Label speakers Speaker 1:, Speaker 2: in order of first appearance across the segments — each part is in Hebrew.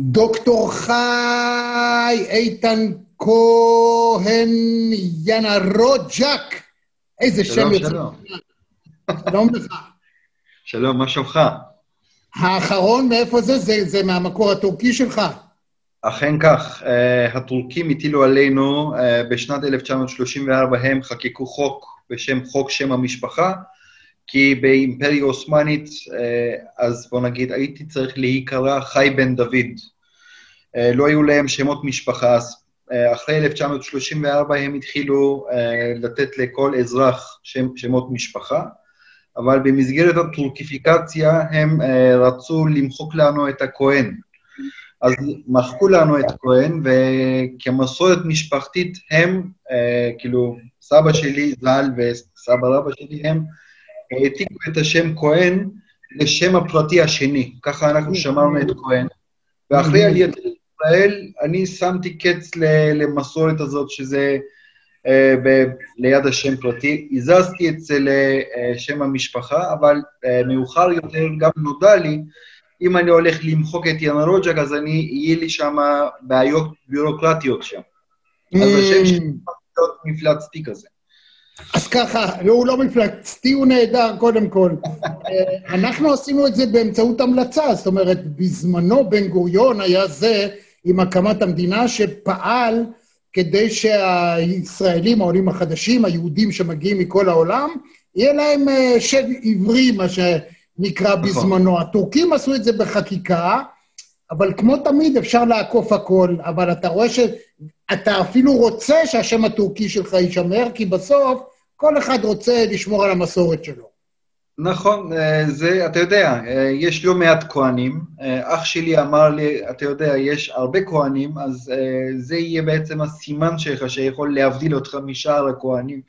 Speaker 1: דוקטור חי, איתן כהן, יאנה רוג'ק. איזה שם
Speaker 2: יוצא. שלום,
Speaker 1: שלום. שלום לך.
Speaker 2: שלום, מה שלומך?
Speaker 1: האחרון, מאיפה זה? זה? זה מהמקור הטורקי שלך?
Speaker 2: אכן כך. Uh, הטורקים הטילו עלינו, uh, בשנת 1934 הם חקקו חוק בשם חוק שם המשפחה, כי באימפריה עות'מאנית, uh, אז בוא נגיד, הייתי צריך להיקרא חי בן דוד. Uh, לא היו להם שמות משפחה, אז uh, אחרי 1934 הם התחילו לתת לכל אזרח שם, שמות משפחה. אבל במסגרת הטורקיפיקציה הם רצו למחוק לנו את הכהן. אז מחקו לנו את הכהן, וכמסורת משפחתית הם, כאילו, סבא שלי ז"ל וסבא רבא שלי, הם העתיקו את השם כהן לשם הפרטי השני. ככה אנחנו שמרנו את כהן. ואחרי עליית ישראל, אני שמתי קץ למסורת הזאת, שזה... ב- ליד השם פרטי. הזזתי אצל uh, שם המשפחה, אבל מאוחר יותר גם נודע לי, אם אני הולך למחוק את יאנה רוג'ק, אז אני, יהיה לי שם בעיות ביורוקרטיות שם. אז השם שלי יכול להיות מפלצתי כזה.
Speaker 1: אז ככה, לא, הוא לא מפלצתי, הוא נהדר, קודם כל. אנחנו עשינו את זה באמצעות המלצה, זאת אומרת, בזמנו בן גוריון היה זה, עם הקמת המדינה, שפעל כדי שהישראלים, העולים החדשים, היהודים שמגיעים מכל העולם, יהיה להם שם עברי, מה שנקרא בזמנו. הטורקים עשו את זה בחקיקה, אבל כמו תמיד אפשר לעקוף הכל, אבל אתה רואה שאתה אפילו רוצה שהשם הטורקי שלך יישמר, כי בסוף כל אחד רוצה לשמור על המסורת שלו.
Speaker 2: נכון, זה, אתה יודע, יש לא מעט כהנים. אח שלי אמר לי, אתה יודע, יש הרבה כהנים, אז זה יהיה בעצם הסימן שלך שיכול להבדיל אותך משאר הכהנים.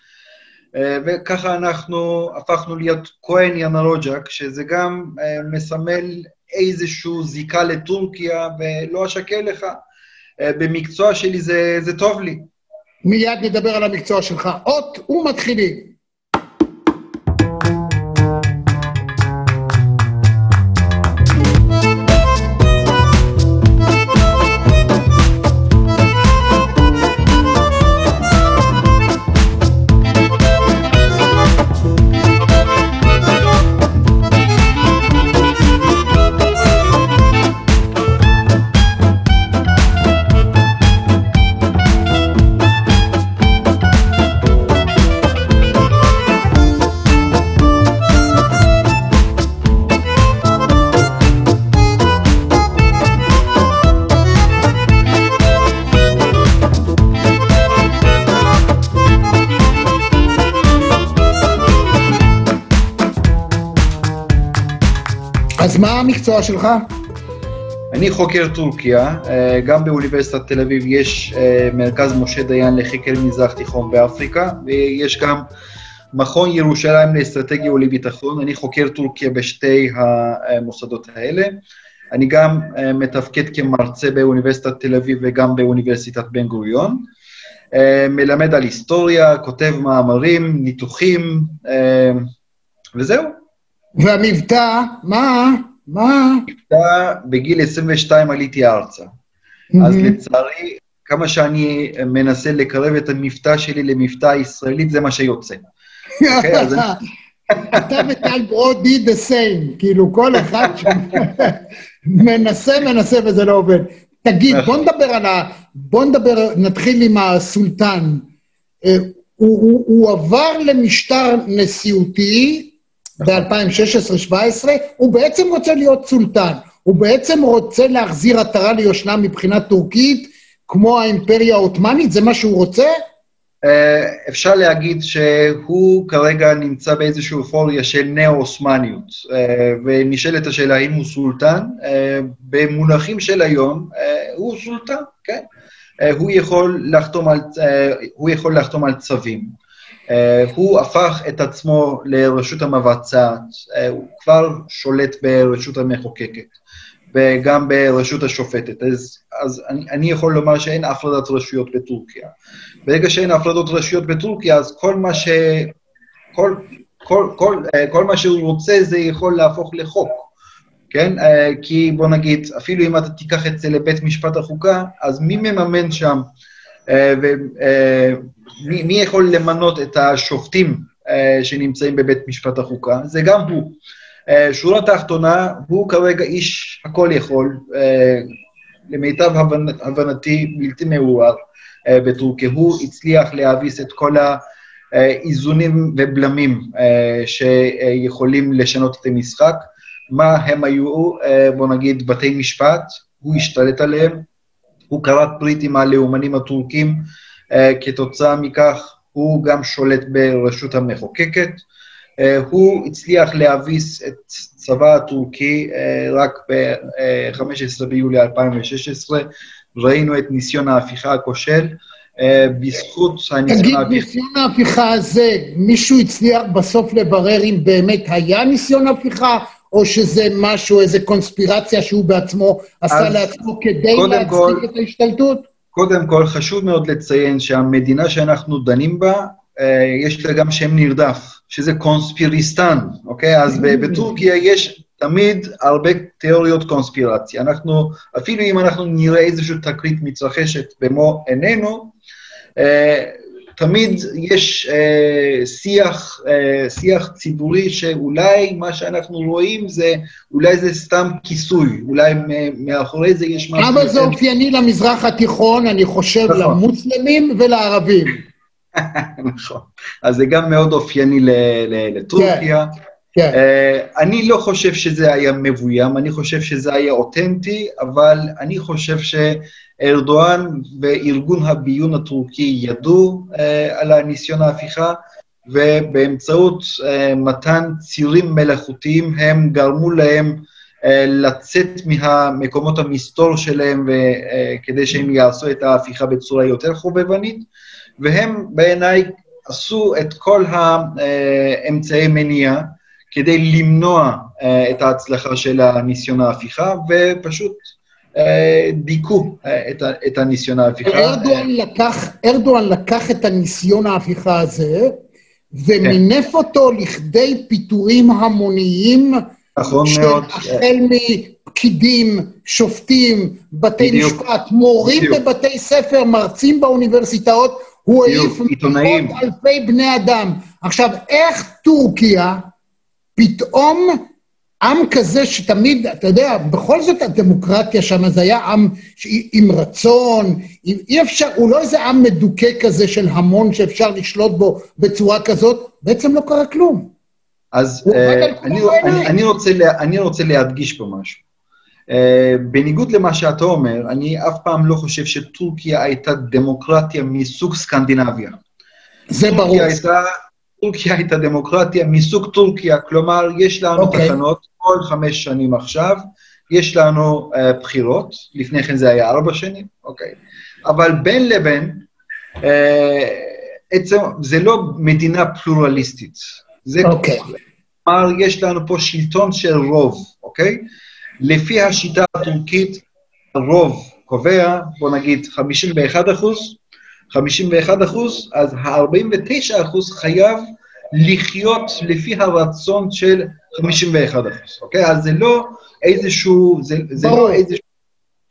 Speaker 2: וככה אנחנו הפכנו להיות כהן יאנה רוג'ק, שזה גם מסמל איזושהי זיקה לטורקיה, ולא אשקר לך. במקצוע שלי זה, זה טוב לי.
Speaker 1: מיד נדבר על המקצוע שלך. אות ומתחילים. מה המקצוע שלך?
Speaker 2: אני חוקר טורקיה, גם באוניברסיטת תל אביב יש מרכז משה דיין לחקר מזרח תיכון באפריקה, ויש גם מכון ירושלים לאסטרטגיה ולביטחון, אני חוקר טורקיה בשתי המוסדות האלה. אני גם מתפקד כמרצה באוניברסיטת תל אביב וגם באוניברסיטת בן גוריון. מלמד על היסטוריה, כותב מאמרים, ניתוחים, וזהו.
Speaker 1: והמבטא, מה? מה?
Speaker 2: בגיל 22 עליתי ארצה. אז לצערי, כמה שאני מנסה לקרב את המבטא שלי למבטא הישראלית, זה מה שיוצא.
Speaker 1: אתה וטל ברודי the same, כאילו כל אחד מנסה, מנסה וזה לא עובד. תגיד, בוא נדבר על ה... בוא נדבר, נתחיל עם הסולטן. הוא עבר למשטר נשיאותי, ב-2016-2017, הוא בעצם רוצה להיות סולטן. הוא בעצם רוצה להחזיר עטרה ליושנה מבחינה טורקית, כמו האימפריה העות'מאנית? זה מה שהוא רוצה?
Speaker 2: אפשר להגיד שהוא כרגע נמצא באיזושהי אופוריה של נאו-עות'מאניות, ונשאלת השאלה האם הוא סולטן. במונחים של היום, הוא סולטן, כן. הוא יכול לחתום על, הוא יכול לחתום על צווים. Uh, הוא הפך את עצמו לרשות המבצעת, uh, הוא כבר שולט ברשות המחוקקת וגם ברשות השופטת. אז, אז אני, אני יכול לומר שאין הפרדת רשויות בטורקיה. ברגע שאין הפרדות רשויות בטורקיה, אז כל מה, ש, כל, כל, כל, uh, כל מה שהוא רוצה זה יכול להפוך לחוק. כן? כי בוא נגיד, אפילו אם אתה תיקח את זה לבית משפט החוקה, אז מי מממן שם? ומי יכול למנות את השופטים שנמצאים בבית משפט החוקה? זה גם הוא. שורה תחתונה, הוא כרגע איש הכל יכול, למיטב הבנתי בלתי מעורר בטורקיה. הוא הצליח להביס את כל האיזונים ובלמים שיכולים לשנות את המשחק. מה הם היו, בוא נגיד, בתי משפט, הוא השתלט עליהם, הוא כרת ברית עם הלאומנים הטורקים, כתוצאה מכך הוא גם שולט ברשות המחוקקת, הוא הצליח להביס את הצבא הטורקי רק ב-15 ביולי 2016, ראינו את ניסיון ההפיכה הכושל, בזכות
Speaker 1: הניסיון ההפיכה... תגיד, ניסיון ההפיכה הזה, מישהו הצליח בסוף לברר אם באמת היה ניסיון הפיכה, או שזה משהו, איזו קונספירציה שהוא בעצמו עשה לעצמו כדי להצדיק כל, את ההשתלטות?
Speaker 2: קודם כל, חשוב מאוד לציין שהמדינה שאנחנו דנים בה, יש לה גם שם נרדף, שזה קונספיריסטן, אוקיי? אז בטורקיה יש תמיד הרבה תיאוריות קונספירציה. אנחנו, אפילו אם אנחנו נראה איזושהי תקרית מתרחשת במו עינינו, תמיד יש אה, שיח, אה, שיח ציבורי שאולי מה שאנחנו רואים זה, אולי זה סתם כיסוי, אולי מאחורי זה יש
Speaker 1: משהו... אבל זה אופייני למזרח התיכון, אני חושב, נכון. למוסלמים ולערבים.
Speaker 2: נכון. אז זה גם מאוד אופייני לטורקיה. כן. Uh, אני לא חושב שזה היה מבוים, אני חושב שזה היה אותנטי, אבל אני חושב שארדואן וארגון הביון הטורקי ידעו uh, על הניסיון ההפיכה, ובאמצעות uh, מתן צירים מלאכותיים הם גרמו להם uh, לצאת מהמקומות המסתור שלהם uh, כדי שהם יעשו את ההפיכה בצורה יותר חובבנית, והם בעיניי עשו את כל האמצעי מניעה, כדי למנוע uh, את ההצלחה של הניסיון ההפיכה, ופשוט דיכאו uh, את, את הניסיון ההפיכה.
Speaker 1: ארדואן לקח, ארדואן לקח את הניסיון ההפיכה הזה, ומינף כן. אותו לכדי פיטורים המוניים,
Speaker 2: נכון מאוד.
Speaker 1: החל מפקידים, שופטים, בתי בדיוק, משפט, מורים בדיוק. בבתי ספר, מרצים באוניברסיטאות, הוא העיף מאות אלפי בני אדם. עכשיו, איך טורקיה, פתאום עם כזה שתמיד, אתה יודע, בכל זאת הדמוקרטיה שם זה היה עם עם רצון, עם, אי אפשר, הוא לא איזה עם מדוכא כזה של המון שאפשר לשלוט בו בצורה כזאת, בעצם לא קרה כלום.
Speaker 2: אז uh, אני, אני, אני, רוצה לה, אני רוצה להדגיש פה משהו. Uh, בניגוד למה שאתה אומר, אני אף פעם לא חושב שטורקיה הייתה דמוקרטיה מסוג סקנדינביה.
Speaker 1: זה ברור.
Speaker 2: הייתה טורקיה הייתה דמוקרטיה מסוג טורקיה, כלומר, יש לנו okay. אוקיי. תחנות כל חמש שנים עכשיו, יש לנו uh, בחירות, לפני כן זה היה ארבע שנים, אוקיי. Okay. אבל בין לבין, uh, עצם, זה לא מדינה פלורליסטית. זה. Okay. כלומר, יש לנו פה שלטון של רוב, אוקיי? Okay? לפי השיטה הטורקית, הרוב קובע, בוא נגיד 51 אחוז, 51 אחוז, אז ה-49 אחוז חייב לחיות לפי הרצון של 51 אחוז, אוקיי? אז זה לא איזשהו, זה, זה לא איזושהי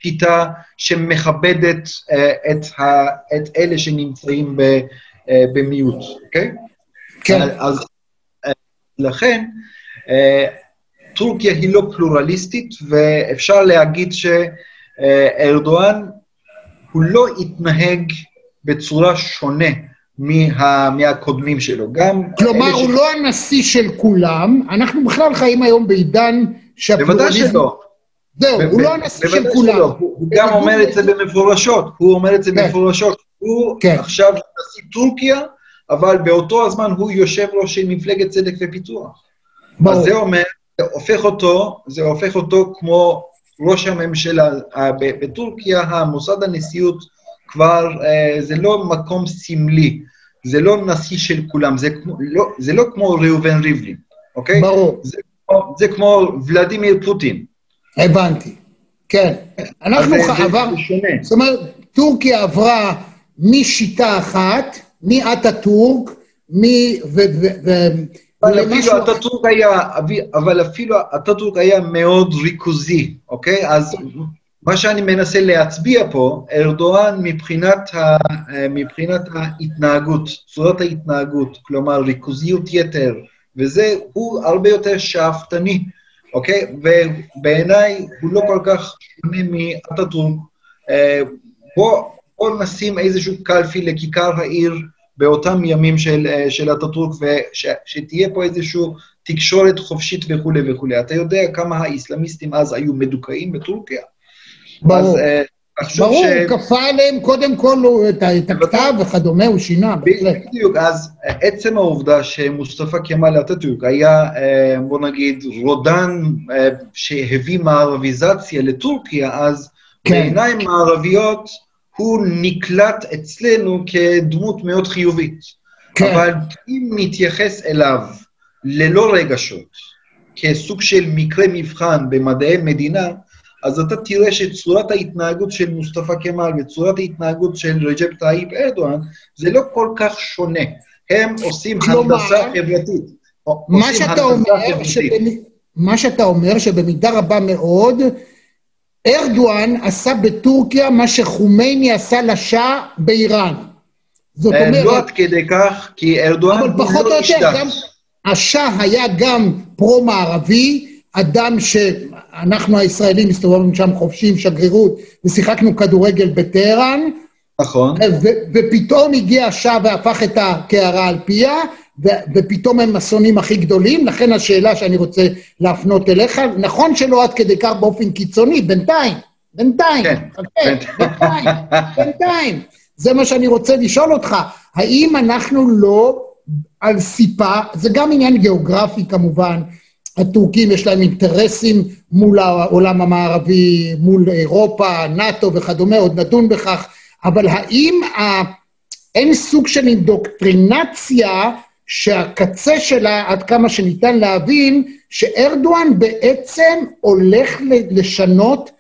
Speaker 2: שיטה שמכבדת uh, את, ה, את אלה שנמצאים ב, uh, במיעוט, אוקיי? כן. אז uh, לכן, uh, טורקיה היא לא פלורליסטית, ואפשר להגיד שארדואן הוא לא התנהג בצורה שונה מה, מהקודמים שלו. גם...
Speaker 1: כלומר, הוא ש... לא הנשיא של כולם, אנחנו בכלל חיים היום בעידן
Speaker 2: שהפלורליזם... בוודאי שלא.
Speaker 1: זהו, הוא לא הנשיא של כולם. שלא.
Speaker 2: הוא גם אומר את זה במפורשות, הוא אומר את זה כן. במפורשות. הוא כן. עכשיו נשיא טורקיה, אבל באותו הזמן הוא יושב ראש של מפלגת צדק ופיתוח. ברור. אז זה אומר, זה הופך אותו, זה הופך אותו כמו ראש הממשלה בטורקיה, המוסד הנשיאות כבר, אה, זה לא מקום סמלי, זה לא נשיא של כולם, זה, כמו, לא, זה לא כמו ראובן ריבלין, אוקיי?
Speaker 1: ברור.
Speaker 2: זה, זה כמו ולדימיר פוטין.
Speaker 1: הבנתי, כן. אנחנו עבר, זאת אומרת, טורקיה עברה משיטה אחת, מאטאטורק,
Speaker 2: אבל אפילו אטאטורק היה, אבל אפילו אטאטורק היה מאוד ריכוזי, אוקיי? אז מה שאני מנסה להצביע פה, ארדואן מבחינת, ה, מבחינת ההתנהגות, צורת ההתנהגות, כלומר ריכוזיות יתר, וזה, הוא הרבה יותר שאפתני, אוקיי? ובעיניי הוא לא כל כך שונה מאטאטורק. אה, בוא, בוא נשים איזשהו קלפי לכיכר העיר באותם ימים של, אה, של אטאטורק, ושתהיה פה איזושהי תקשורת חופשית וכולי וכולי. אתה יודע כמה האסלאמיסטים אז היו מדוכאים בטורקיה?
Speaker 1: ברור. אז, אה, ברור, ש... כפה עליהם קודם כל את, את הכתב וכדומה, הוא שינה,
Speaker 2: בהחלט. בדיוק, אז עצם העובדה שמוסטפא כמאל אטאטורק היה, אה, בוא נגיד, רודן שהביא מערביזציה לטורקיה, אז כן. בעיניים מערביות, הוא נקלט אצלנו כדמות מאוד חיובית. כן. אבל אם נתייחס אליו ללא רגשות, כסוג של מקרה מבחן במדעי מדינה, אז אתה תראה שצורת ההתנהגות של מוסטפא כמאל וצורת ההתנהגות של רג'פ טאיפ ארדואן זה לא כל כך שונה. הם עושים הנדסה חברתית.
Speaker 1: מה שאתה, אומר, שבמ... מה שאתה אומר שבמידה רבה מאוד ארדואן עשה בטורקיה מה שחומייני עשה לשאה באיראן.
Speaker 2: זאת אה, אומרת... לא עד כדי כך, כי ארדואן הוא לא דת. אבל פחות או יותר, גם
Speaker 1: השאה היה גם פרו-מערבי, אדם שאנחנו הישראלים הסתובבנו שם חופשי עם שגרירות ושיחקנו כדורגל בטהרן.
Speaker 2: נכון.
Speaker 1: ופתאום הגיע השאה והפך את הקערה על פיה, ופתאום הם אסונים הכי גדולים, לכן השאלה שאני רוצה להפנות אליך, נכון שלא עד כדי כך באופן קיצוני, בינתיים, בינתיים, כן, בינתיים, בינתיים. זה מה שאני רוצה לשאול אותך, האם אנחנו לא על סיפה, זה גם עניין גיאוגרפי כמובן, הטורקים יש להם אינטרסים מול העולם המערבי, מול אירופה, נאט"ו וכדומה, עוד נדון בכך, אבל האם ה... אין סוג של אינדוקטרינציה שהקצה שלה, עד כמה שניתן להבין, שארדואן בעצם הולך לשנות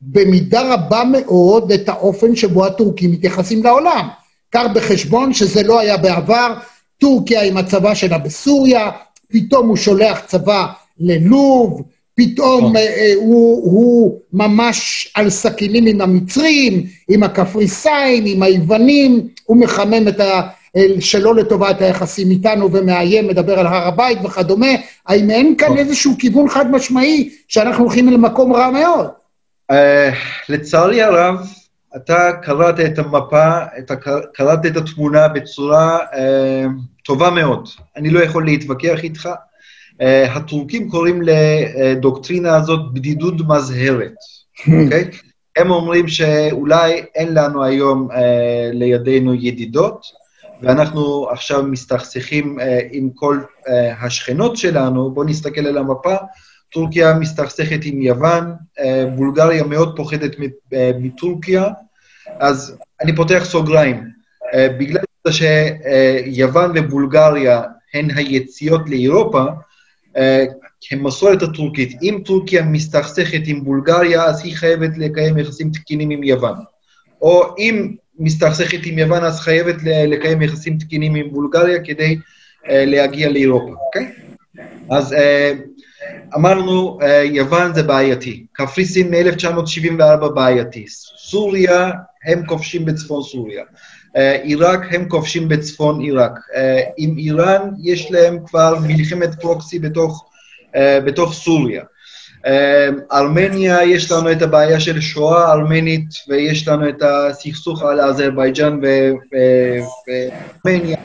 Speaker 1: במידה רבה מאוד את האופן שבו הטורקים מתייחסים לעולם. קח בחשבון שזה לא היה בעבר, טורקיה עם הצבא שלה בסוריה, פתאום הוא שולח צבא ללוב, פתאום נכון. אה, הוא, הוא ממש על סכינים עם המצרים, עם הקפריסאים, עם היוונים, הוא מחמם את ה... שלא לטובת היחסים איתנו ומאיים, מדבר על הר הבית וכדומה, האם אין כאן איזשהו כיוון חד משמעי שאנחנו הולכים למקום רע מאוד?
Speaker 2: אה, לצערי הרב, אתה קראת את המפה, אתה קראת את התמונה בצורה טובה מאוד. אני לא יכול להתווכח איתך. Uh, הטורקים קוראים לדוקטרינה הזאת בדידות מזהרת, אוקיי? okay? הם אומרים שאולי אין לנו היום uh, לידינו ידידות, ואנחנו עכשיו מסתכסכים uh, עם כל uh, השכנות שלנו, בואו נסתכל על המפה, טורקיה מסתכסכת עם יוון, uh, בולגריה מאוד פוחדת מטורקיה, אז אני פותח סוגריים. Uh, בגלל שיוון ובולגריה הן היציאות לאירופה, כמסורת הטורקית, אם טורקיה מסתכסכת עם בולגריה, אז היא חייבת לקיים יחסים תקינים עם יוון. או אם מסתכסכת עם יוון, אז חייבת לקיים יחסים תקינים עם בולגריה כדי uh, להגיע לאירופה, אוקיי? אז uh, אמרנו, יוון זה בעייתי. קפריסין מ-1974 בעייתי. סוריה, הם כובשים בצפון סוריה. Uh, עיראק, הם כובשים בצפון עיראק. Uh, עם איראן, יש להם כבר מלחמת פרוקסי בתוך, uh, בתוך סוריה. ארמניה, יש לנו את הבעיה של שואה ארמנית, ויש לנו את הסכסוך על אזרבייג'אן וארמניה,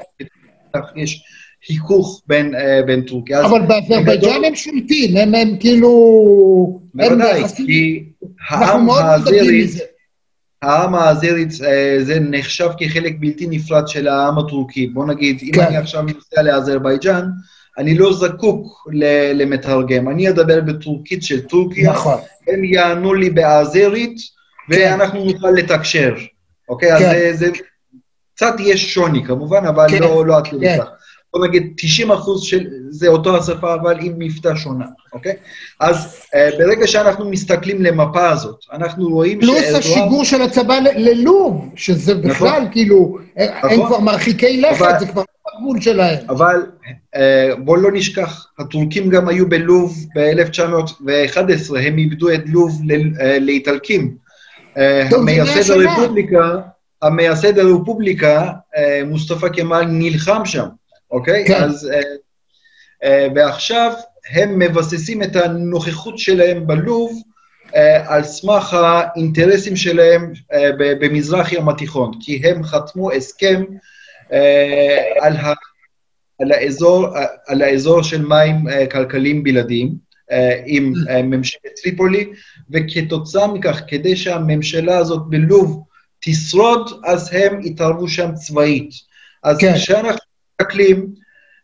Speaker 2: יש חיכוך בין, אה, בין טורקיה.
Speaker 1: אבל באזרבייג'אן הם שולטים, הם, הם כאילו...
Speaker 2: בוודאי, כי העם האזרי, העם האזרי אה, זה נחשב כחלק בלתי נפרד של העם הטורקי. בוא נגיד, אם כן. אני עכשיו נוסע לאזרבייג'אן, אני לא זקוק למתרגם, אני אדבר בטורקית של טורקיה, נכון. הם יענו לי באזרית, כן. ואנחנו נוכל לתקשר, אוקיי? כן. אז זה, זה קצת יש שוני כמובן, אבל כן. לא, לא עד כדי כן. כך. בוא נגיד, 90 אחוז של זה אותו השפה, אבל עם מבטא שונה, אוקיי? אז uh, ברגע שאנחנו מסתכלים למפה הזאת, אנחנו רואים
Speaker 1: פלוס שארדואן... פלוס השיגור של הצבא ללוב, שזה נכון. בכלל, נכון. כאילו, נכון. הם כבר מרחיקי לכת, אבל... זה כבר הגבול שלהם.
Speaker 2: אבל אה, בואו לא נשכח, הטורקים גם היו בלוב ב-1911, הם איבדו את לוב אה, לאיטלקים. אה, המייסד הרפובליקה, המייסד הרפובליקה, מוסטפא קמאל, נלחם שם, אוקיי? כן. אז... ועכשיו הם מבססים את הנוכחות שלהם בלוב על סמך האינטרסים שלהם במזרח ים התיכון, כי הם חתמו הסכם על, ה, על, האזור, על האזור של מים כלכליים בלעדיים עם ממשלת טריפולי, וכתוצאה מכך, כדי שהממשלה הזאת בלוב תשרוד, אז הם התערבו שם צבאית. אז כן. כשאנחנו מסתכלים,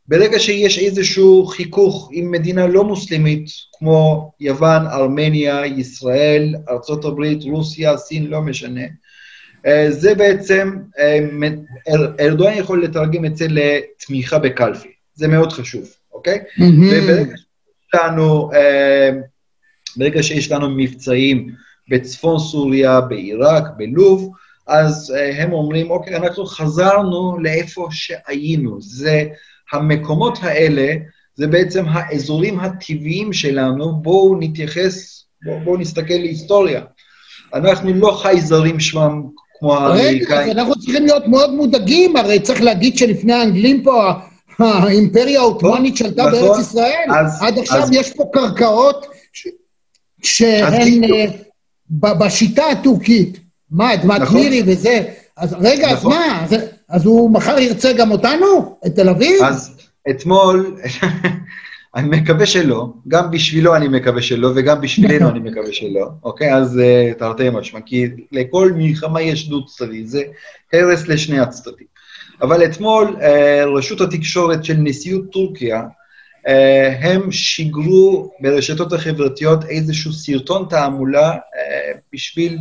Speaker 2: ברגע שיש איזשהו חיכוך עם מדינה לא מוסלמית, כמו יוון, ארמניה, ישראל, ארה"ב, רוסיה, סין, לא משנה, אה, זה בעצם, אה, ארדואן יכול לתרגם את זה לתמיכה בקלפי, זה מאוד חשוב, אוקיי? וברגע שיש לנו, אה, ברגע שיש לנו מבצעים בצפון סוריה, בעיראק, בלוב, אז הם אומרים, אוקיי, אנחנו חזרנו לאיפה שהיינו. זה, המקומות האלה, זה בעצם האזורים הטבעיים שלנו, בואו נתייחס, בואו בוא נסתכל להיסטוריה. אנחנו לא חייזרים שמם כמו האמריקאים.
Speaker 1: רגע, אנחנו צריכים להיות מאוד מודאגים, הרי צריך להגיד שלפני האנגלים פה, האימפריה העות'מאנית שלטה נכון, בארץ ישראל, אז, עד עכשיו אז, יש פה קרקעות ש, שהן uh, בשיטה הטורקית. מה, אדמת נכון. מירי וזה. אז רגע, נכון. אז מה? אז, אז הוא מחר ירצה גם אותנו? את תל אביב?
Speaker 2: אז אתמול, אני מקווה שלא, גם בשבילו אני מקווה שלא, וגם בשבילנו אני מקווה שלא, אוקיי? אז uh, תרתי משמע, כי לכל מלחמה יש דוד צדדי, זה הרס לשני הצדדים. אבל אתמול uh, רשות התקשורת של נשיאות טורקיה, uh, הם שיגרו ברשתות החברתיות איזשהו סרטון תעמולה uh, בשביל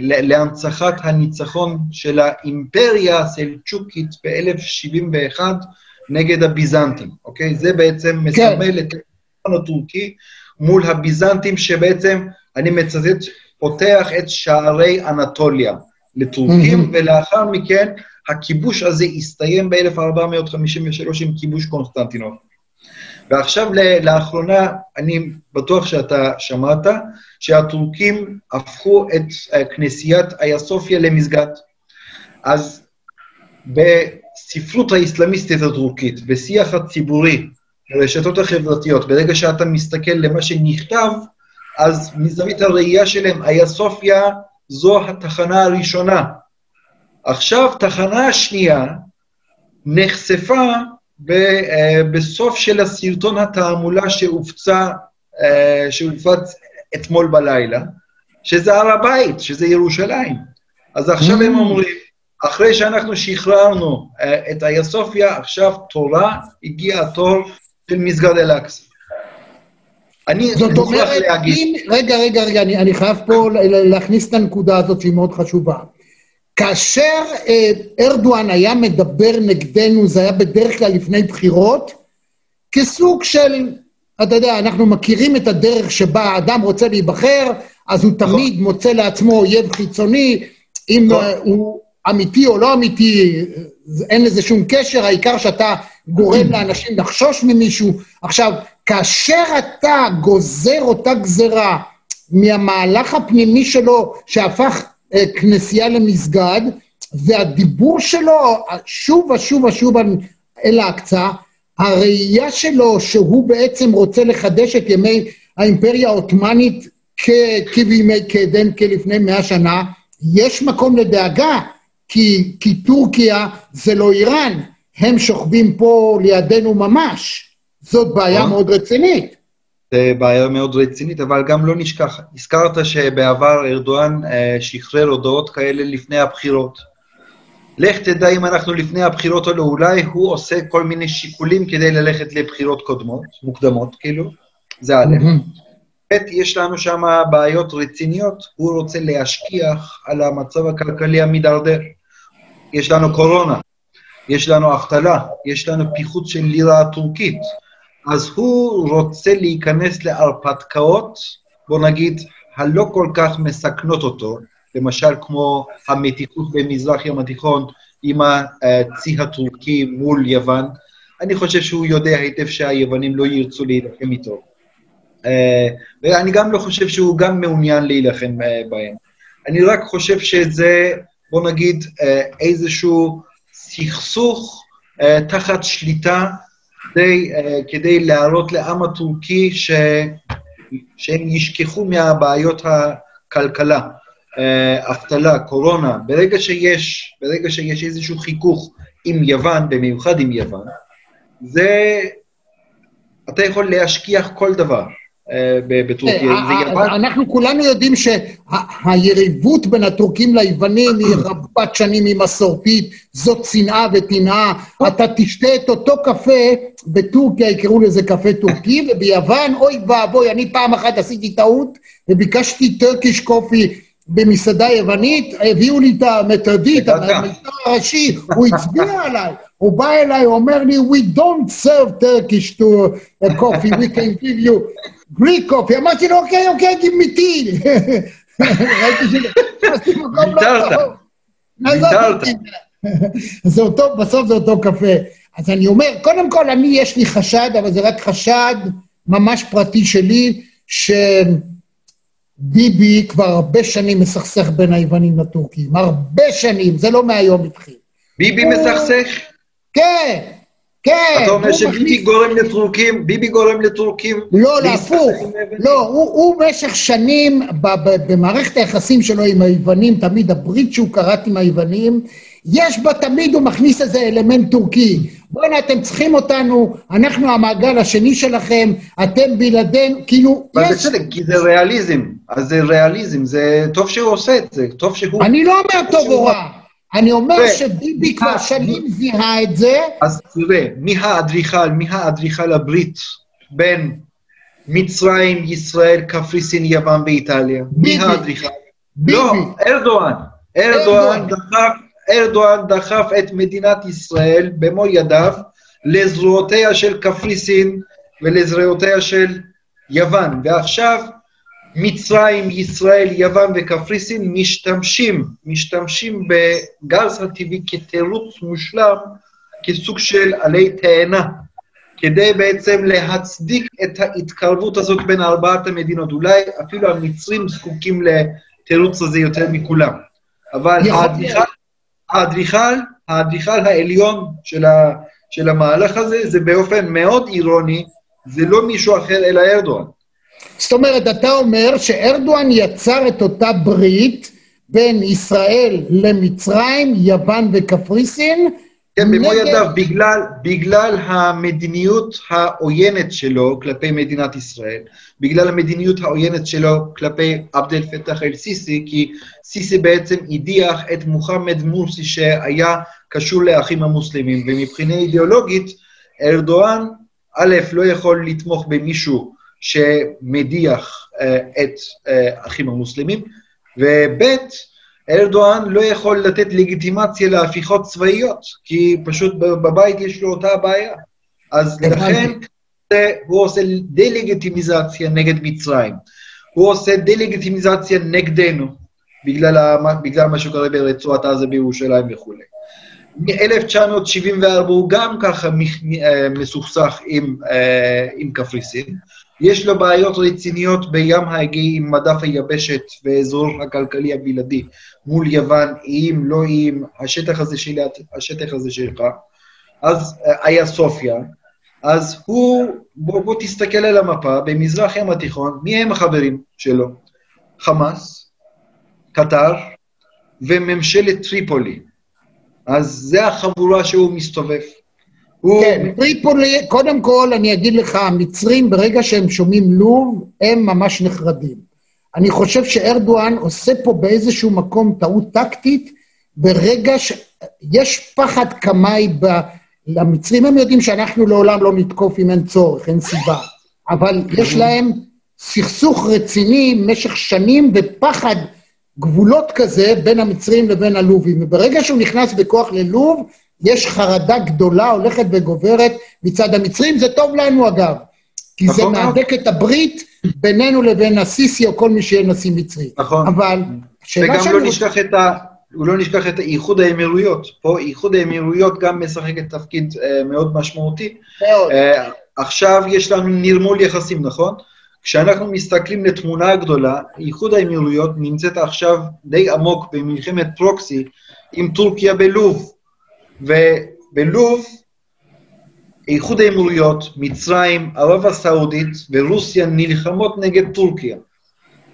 Speaker 2: להנצחת הניצחון של האימפריה הסלצ'וקית ב-1071, נגד הביזנטים, אוקיי? זה בעצם כן. מסמל את הניצחון הטורקי מול הביזנטים, שבעצם, אני מצטט, פותח את שערי אנטוליה לטורקים, mm-hmm. ולאחר מכן הכיבוש הזה הסתיים ב-1453 עם כיבוש קונסטנטינוב. ועכשיו, לאחרונה, אני בטוח שאתה שמעת, שהטורקים הפכו את כנסיית איה למסגד. אז בספרות האסלאמיסטית הטורקית, בשיח הציבורי, ברשתות החברתיות, ברגע שאתה מסתכל למה שנכתב, אז מזווית הראייה שלהם, איה סופיה זו התחנה הראשונה. עכשיו, תחנה השנייה נחשפה בסוף של הסרטון התעמולה שהופצה, uh, שהופץ אתמול בלילה, שזה הר הבית, שזה ירושלים. אז עכשיו mm. הם אומרים, אחרי שאנחנו שחררנו uh, את איה סופיה, עכשיו תורה, הגיע התור של מסגד אל-אקצא.
Speaker 1: אני מוכרח להגיד... רגע, רגע, רגע, אני, אני חייב פה להכניס את הנקודה הזאת שהיא מאוד חשובה. כאשר אה, ארדואן היה מדבר נגדנו, זה היה בדרך כלל לפני בחירות, כסוג של, אתה יודע, אנחנו מכירים את הדרך שבה האדם רוצה להיבחר, אז הוא תמיד נכון. מוצא לעצמו אויב חיצוני, אם נכון. הוא אמיתי או לא אמיתי, אין לזה שום קשר, העיקר שאתה גורם לאנשים לחשוש ממישהו. עכשיו, כאשר אתה גוזר אותה גזרה מהמהלך הפנימי שלו, שהפך אה, כנסייה למסגד, והדיבור שלו שוב ושוב ושוב אל אקצא, הראייה שלו שהוא בעצם רוצה לחדש את ימי האימפריה העות'מאנית כבימי קדם, כלפני מאה שנה, יש מקום לדאגה, כי, כי טורקיה זה לא איראן, הם שוכבים פה לידינו ממש. זאת בעיה מאוד רצינית.
Speaker 2: זה בעיה מאוד רצינית, אבל גם לא נשכח. הזכרת שבעבר ארדואן אה, שחרר הודעות כאלה לפני הבחירות. לך תדע אם אנחנו לפני הבחירות או לא, אולי הוא עושה כל מיני שיקולים כדי ללכת לבחירות קודמות, מוקדמות, כאילו, זה א', ב', יש לנו שם בעיות רציניות, הוא רוצה להשכיח על המצב הכלכלי המידרדר. יש לנו קורונה, יש לנו אבטלה, יש לנו פיחות של לירה הטורקית. אז הוא רוצה להיכנס להרפתקאות, בוא נגיד, הלא כל כך מסכנות אותו, למשל כמו המתיחות במזרח ים התיכון עם הצי הטורקי מול יוון. אני חושב שהוא יודע היטב שהיוונים לא ירצו להילחם איתו. אה, ואני גם לא חושב שהוא גם מעוניין להילחם אה, בהם. אני רק חושב שזה, בוא נגיד, אה, איזשהו סכסוך תחת שליטה כדי, כדי להראות לעם הטורקי ש, שהם ישכחו מהבעיות הכלכלה, אבטלה, קורונה. ברגע שיש, ברגע שיש איזשהו חיכוך עם יוון, במיוחד עם יוון, זה, אתה יכול להשכיח כל דבר. אה, בטורקיה.
Speaker 1: אה, אה, אנחנו כולנו יודעים שהיריבות בין הטורקים ליוונים היא רבת שנים, היא מסורתית, זאת שנאה וטנאה. אתה תשתה את אותו קפה, בטורקיה יקראו לזה קפה טורקי, וביוון, אוי ואבוי, אני פעם אחת עשיתי טעות וביקשתי טרקיש קופי במסעדה יוונית, הביאו לי את המתודית, המתר הראשי, הוא הצביע עליי. הוא בא אליי, הוא אומר לי, We don't serve Turkish to a coffee, we can give you Greek coffee. אמרתי לו, אוקיי, אוקיי, tea. ראיתי שנכנסתי מקום לא טוב. ויתרת. זה אותו, בסוף זה אותו קפה. אז אני אומר, קודם כל, אני, יש לי חשד, אבל זה רק חשד ממש פרטי שלי, שביבי כבר הרבה שנים מסכסך בין היוונים לטורקים. הרבה שנים, זה לא מהיום התחיל.
Speaker 2: ביבי מסכסך?
Speaker 1: כן, כן.
Speaker 2: אתה אומר שביבי גורם לטורקים, ביבי גורם לטורקים...
Speaker 1: לא, להפוך. לא, הוא במשך שנים, במערכת היחסים שלו עם היוונים, תמיד הברית שהוא כרת עם היוונים, יש בה תמיד, הוא מכניס איזה אלמנט טורקי. בוא'נה, אתם צריכים אותנו, אנחנו המעגל השני שלכם, אתם בלעדינו, כאילו,
Speaker 2: יש... אבל בסדר, כי זה ריאליזם. אז זה ריאליזם, זה טוב שהוא עושה את זה, טוב שהוא...
Speaker 1: אני לא אומר טוב או רע. אני אומר שביבי כבר שנים זיהה את זה.
Speaker 2: אז תראה, מי האדריכל, מי האדריכל הברית בין מצרים, ישראל, קפריסין, יוון ואיטליה? מי האדריכל? ביבי. לא, ארדואן. ארדואן דחף, ארדואן דחף את מדינת ישראל במו ידיו לזרועותיה של קפריסין ולזרועותיה של יוון. ועכשיו מצרים, ישראל, יוון וקפריסין משתמשים, משתמשים בגז הטבעי כתירוץ מושלם, כסוג של עלי תאנה, כדי בעצם להצדיק את ההתקרבות הזאת בין ארבעת המדינות. אולי אפילו המצרים זקוקים לתירוץ הזה יותר מכולם. אבל האדריכל, האדריכל, האדריכל העליון של, ה, של המהלך הזה, זה באופן מאוד אירוני, זה לא מישהו אחר אלא ארדואן.
Speaker 1: זאת אומרת, אתה אומר שארדואן יצר את אותה ברית בין ישראל למצרים, יוון וקפריסין.
Speaker 2: כן, במו נגד... ידיו, בגלל, בגלל המדיניות העוינת שלו כלפי מדינת ישראל, בגלל המדיניות העוינת שלו כלפי עבד אל פתח אל-סיסי, כי סיסי בעצם הדיח את מוחמד מורסי שהיה קשור לאחים המוסלמים, ומבחינה אידיאולוגית, ארדואן, א', לא יכול לתמוך במישהו שמדיח uh, את uh, האחים המוסלמים, וב' ארדואן לא יכול לתת לגיטימציה להפיכות צבאיות, כי פשוט בבית יש לו אותה הבעיה. אז לכן הוא עושה דה-לגיטימיזציה נגד מצרים. הוא עושה דה-לגיטימיזציה נגדנו, בגלל, בגלל מה שקורה ברצועת עזה בירושלים וכולי. מ-1974 הוא גם ככה אה, מסוכסך עם, עם קפריסין. יש לו בעיות רציניות בים האגאי עם מדף היבשת ואזור הכלכלי הבלעדי מול יוון, אם לא אם השטח הזה שלי, השטח הזה שלך. אז היה סופיה, אז הוא, בוא, בוא תסתכל על המפה, במזרח ים התיכון, מי הם החברים שלו? חמאס, קטר וממשלת טריפולי. אז זה החבורה שהוא מסתובב.
Speaker 1: כן, טריפולי, קודם כל אני אגיד לך, המצרים ברגע שהם שומעים לוב, הם ממש נחרדים. אני חושב שארדואן עושה פה באיזשהו מקום טעות טקטית, ברגע שיש פחד קמאי ב... למצרים, הם יודעים שאנחנו לעולם לא נתקוף אם אין צורך, אין סיבה. אבל יש להם סכסוך רציני במשך שנים ופחד גבולות כזה בין המצרים לבין הלובים. וברגע שהוא נכנס בכוח ללוב, יש חרדה גדולה הולכת וגוברת מצד המצרים, זה טוב לנו אגב, כי זה נכון מהדק את הברית בינינו לבין הסיסי או כל מי שיהיה נשיא מצרי.
Speaker 2: נכון. אבל... וגם לא נשכח את ה... לא נשכח את איחוד האמירויות. פה איחוד האמירויות גם משחקת תפקיד uh, מאוד משמעותי.
Speaker 1: מאוד.
Speaker 2: Uh, עכשיו יש לנו נרמול יחסים, נכון? כשאנחנו מסתכלים לתמונה הגדולה, איחוד האמירויות נמצאת עכשיו די עמוק במלחמת פרוקסי עם טורקיה בלוב. ובלוב, איחוד האמירויות, מצרים, ערב הסעודית ורוסיה נלחמות נגד טורקיה.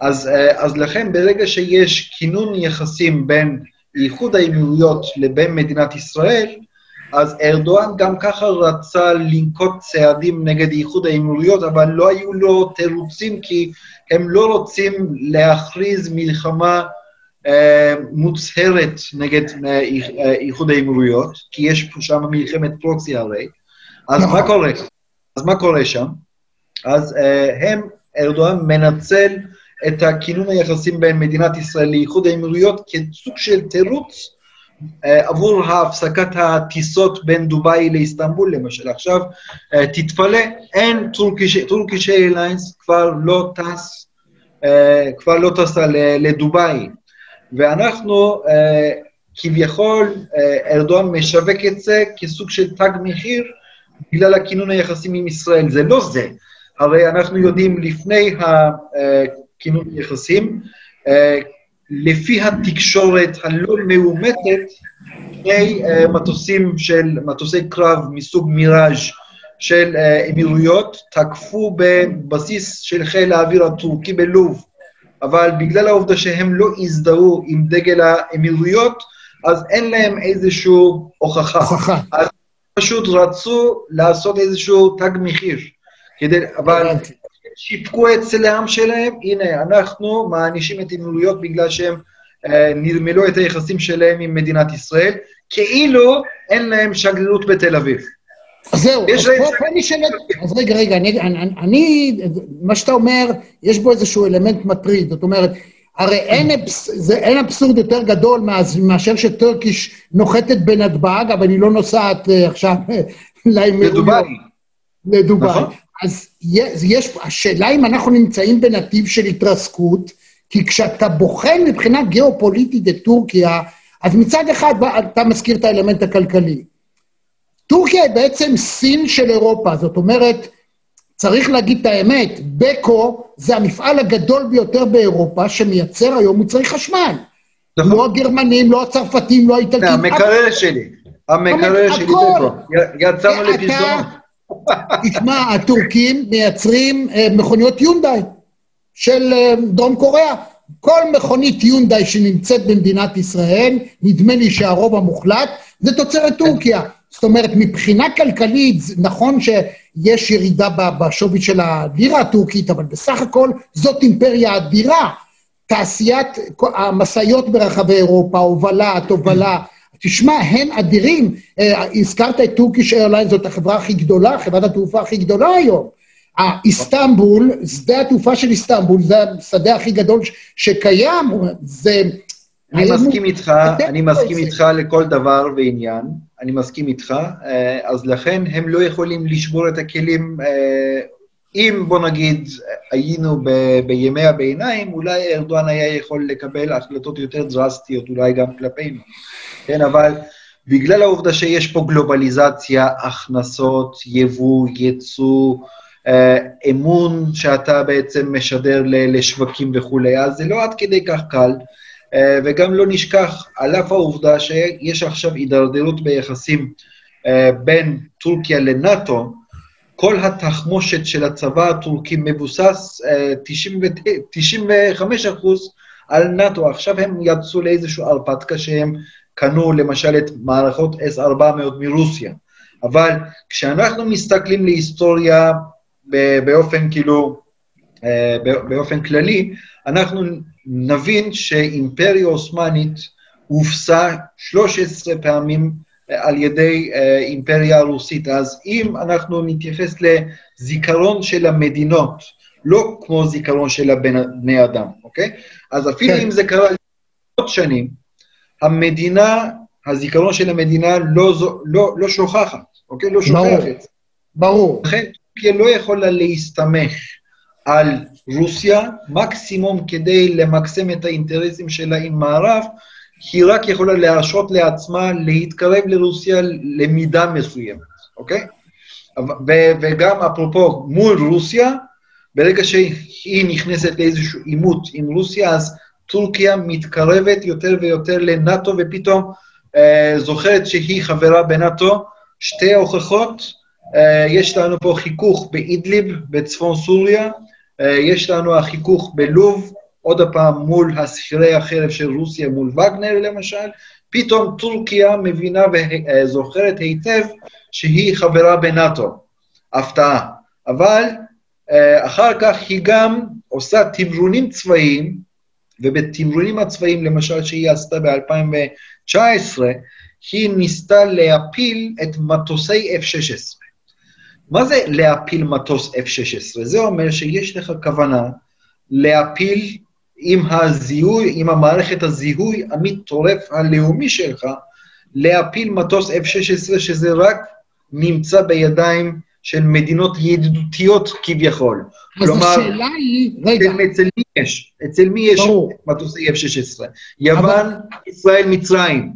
Speaker 2: אז, אה, אז לכן ברגע שיש כינון יחסים בין איחוד האמירויות לבין מדינת ישראל, אז ארדואן גם ככה רצה לנקוט צעדים נגד איחוד האמירויות, אבל לא היו לו תירוצים כי הם לא רוצים להכריז מלחמה מוצהרת נגד אה, איחוד האמירויות, כי יש שם מלחמת פרוקסי הרי. אז מה נכון. קורה? אז מה קורה שם? אז אה, הם, ארדואן מנצל את הכינון היחסים בין מדינת ישראל לאיחוד האמירויות כסוג של תירוץ אה, עבור הפסקת הטיסות בין דובאי לאיסטנבול למשל. עכשיו, אה, תתפלא, אין טורקיש איירליינס כבר לא טס, אה, כבר לא טסה לדובאי. ואנחנו, כביכול, ארדואן משווק את זה כסוג של תג מחיר בגלל הכינון היחסים עם ישראל. זה לא זה. הרי אנחנו יודעים לפני הכינון היחסים, לפי התקשורת הלא מאומתת, שני מטוסים של, מטוסי קרב מסוג מיראז' של אמירויות תקפו בבסיס של חיל האוויר הטורקי בלוב, אבל בגלל העובדה שהם לא הזדהו עם דגל האמירויות, אז אין להם איזושהי הוכחה. הוכחה. אז פשוט רצו לעשות איזשהו תג מחיר. כדי, אבל שיפקו את העם שלהם, הנה, אנחנו מענישים את האמירויות בגלל שהם אה, נרמלו את היחסים שלהם עם מדינת ישראל, כאילו אין להם שגרירות בתל אביב.
Speaker 1: אז זהו, אז פה, נשאלת, אז רגע, רגע, אני, אני, אני, מה שאתה אומר, יש בו איזשהו אלמנט מטריד, זאת אומרת, הרי אין, אבס, זה, אין אבסורד יותר גדול מאשר שטורקיש נוחתת בנתב"ג, אבל היא לא נוסעת אה, עכשיו
Speaker 2: לאמירויות. לדובאי.
Speaker 1: לדובאי. נכון. אז יש, השאלה אם אנחנו נמצאים בנתיב של התרסקות, כי כשאתה בוחן מבחינה גיאופוליטית את טורקיה, אז מצד אחד אתה מזכיר את האלמנט הכלכלי. טורקיה היא בעצם סין של אירופה, זאת אומרת, צריך להגיד את האמת, בקו זה המפעל הגדול ביותר באירופה שמייצר היום מוצרי חשמל. נכון. לא הגרמנים, לא הצרפתים, לא האיטלקים.
Speaker 2: המקרר שלי, המקרר שלי בקו. יצאנו לפרסומות.
Speaker 1: תשמע, הטורקים מייצרים אה, מכוניות יונדאי של אה, דרום קוריאה. כל מכונית יונדאי שנמצאת במדינת ישראל, נדמה לי שהרוב המוחלט, זה תוצרת טורקיה. זאת אומרת, מבחינה כלכלית, נכון שיש ירידה בשווי של הלירה הטורקית, אבל בסך הכל זאת אימפריה אדירה. תעשיית המשאיות ברחבי אירופה, הובלה, תובלה, תשמע, הם אדירים. אה, הזכרת את טורקיש איירליין, זאת החברה הכי גדולה, חברת התעופה הכי גדולה היום. איסטנבול, שדה התעופה של איסטנבול, זה השדה הכי גדול שקיים, זה...
Speaker 2: אני מסכים איתך, אני מסכים איתך לכל דבר ועניין, אני מסכים איתך, אה, אז לכן הם לא יכולים לשבור את הכלים. אה, אם, בוא נגיד, היינו ב- בימי הביניים, אולי ארדואן היה יכול לקבל החלטות יותר דרסטיות, אולי גם כלפינו. כן, אבל בגלל העובדה שיש פה גלובליזציה, הכנסות, יבוא, ייצוא, אה, אמון שאתה בעצם משדר לשווקים וכולי, אז זה לא עד כדי כך קל, וגם לא נשכח, על אף העובדה שיש עכשיו הידרדרות ביחסים אה, בין טורקיה לנאט"ו, כל התחמושת של הצבא הטורקי מבוסס 95 אחוז על נאט"ו. עכשיו הם יצאו לאיזושהי הרפתקה שהם קנו למשל את מערכות S-400 מרוסיה. אבל כשאנחנו מסתכלים להיסטוריה באופן כאילו, אה, באופן כללי, אנחנו נבין שאימפריה עות'מאנית הופסה 13 פעמים אה, על ידי אה, אימפריה רוסית. אז אם אנחנו נתייחס לזיכרון של המדינות, לא כמו זיכרון של הבני אדם, אוקיי? אז אפילו כן. אם זה קרה עוד שנים, המדינה, הזיכרון של המדינה לא, לא, לא שוכחת, אוקיי? לא שוכחת.
Speaker 1: ברור.
Speaker 2: לכן טורקיה לא יכולה להסתמך על רוסיה, מקסימום כדי למקסם את האינטרסים שלה עם מערב, היא רק יכולה להרשות לעצמה להתקרב לרוסיה למידה מסוימת, אוקיי? וגם אפרופו מול רוסיה, ברגע שהיא נכנסת לאיזשהו עימות עם רוסיה, אז טורקיה מתקרבת יותר ויותר לנאט"ו, ופתאום אה, זוכרת שהיא חברה בנאט"ו. שתי הוכחות, אה, יש לנו פה חיכוך באידליב, בצפון סוריה, יש לנו החיכוך בלוב, עוד פעם מול השכירי החרב של רוסיה, מול וגנר למשל, פתאום טורקיה מבינה וזוכרת היטב שהיא חברה בנאט"ו. הפתעה. אבל אה, אחר כך היא גם עושה תמרונים צבאיים, ובתמרונים הצבאיים, למשל, שהיא עשתה ב-2019, היא ניסתה להפיל את מטוסי F-16. מה זה להפיל מטוס F-16? זה אומר שיש לך כוונה להפיל עם הזיהוי, עם המערכת הזיהוי המטורף הלאומי שלך, להפיל מטוס F-16 שזה רק נמצא בידיים של מדינות ידידותיות כביכול.
Speaker 1: אז כלומר, השאלה היא, רגע.
Speaker 2: אצל מי יש? אצל מי יש ברור. מטוסי F-16? יוון, אבל... ישראל, מצרים.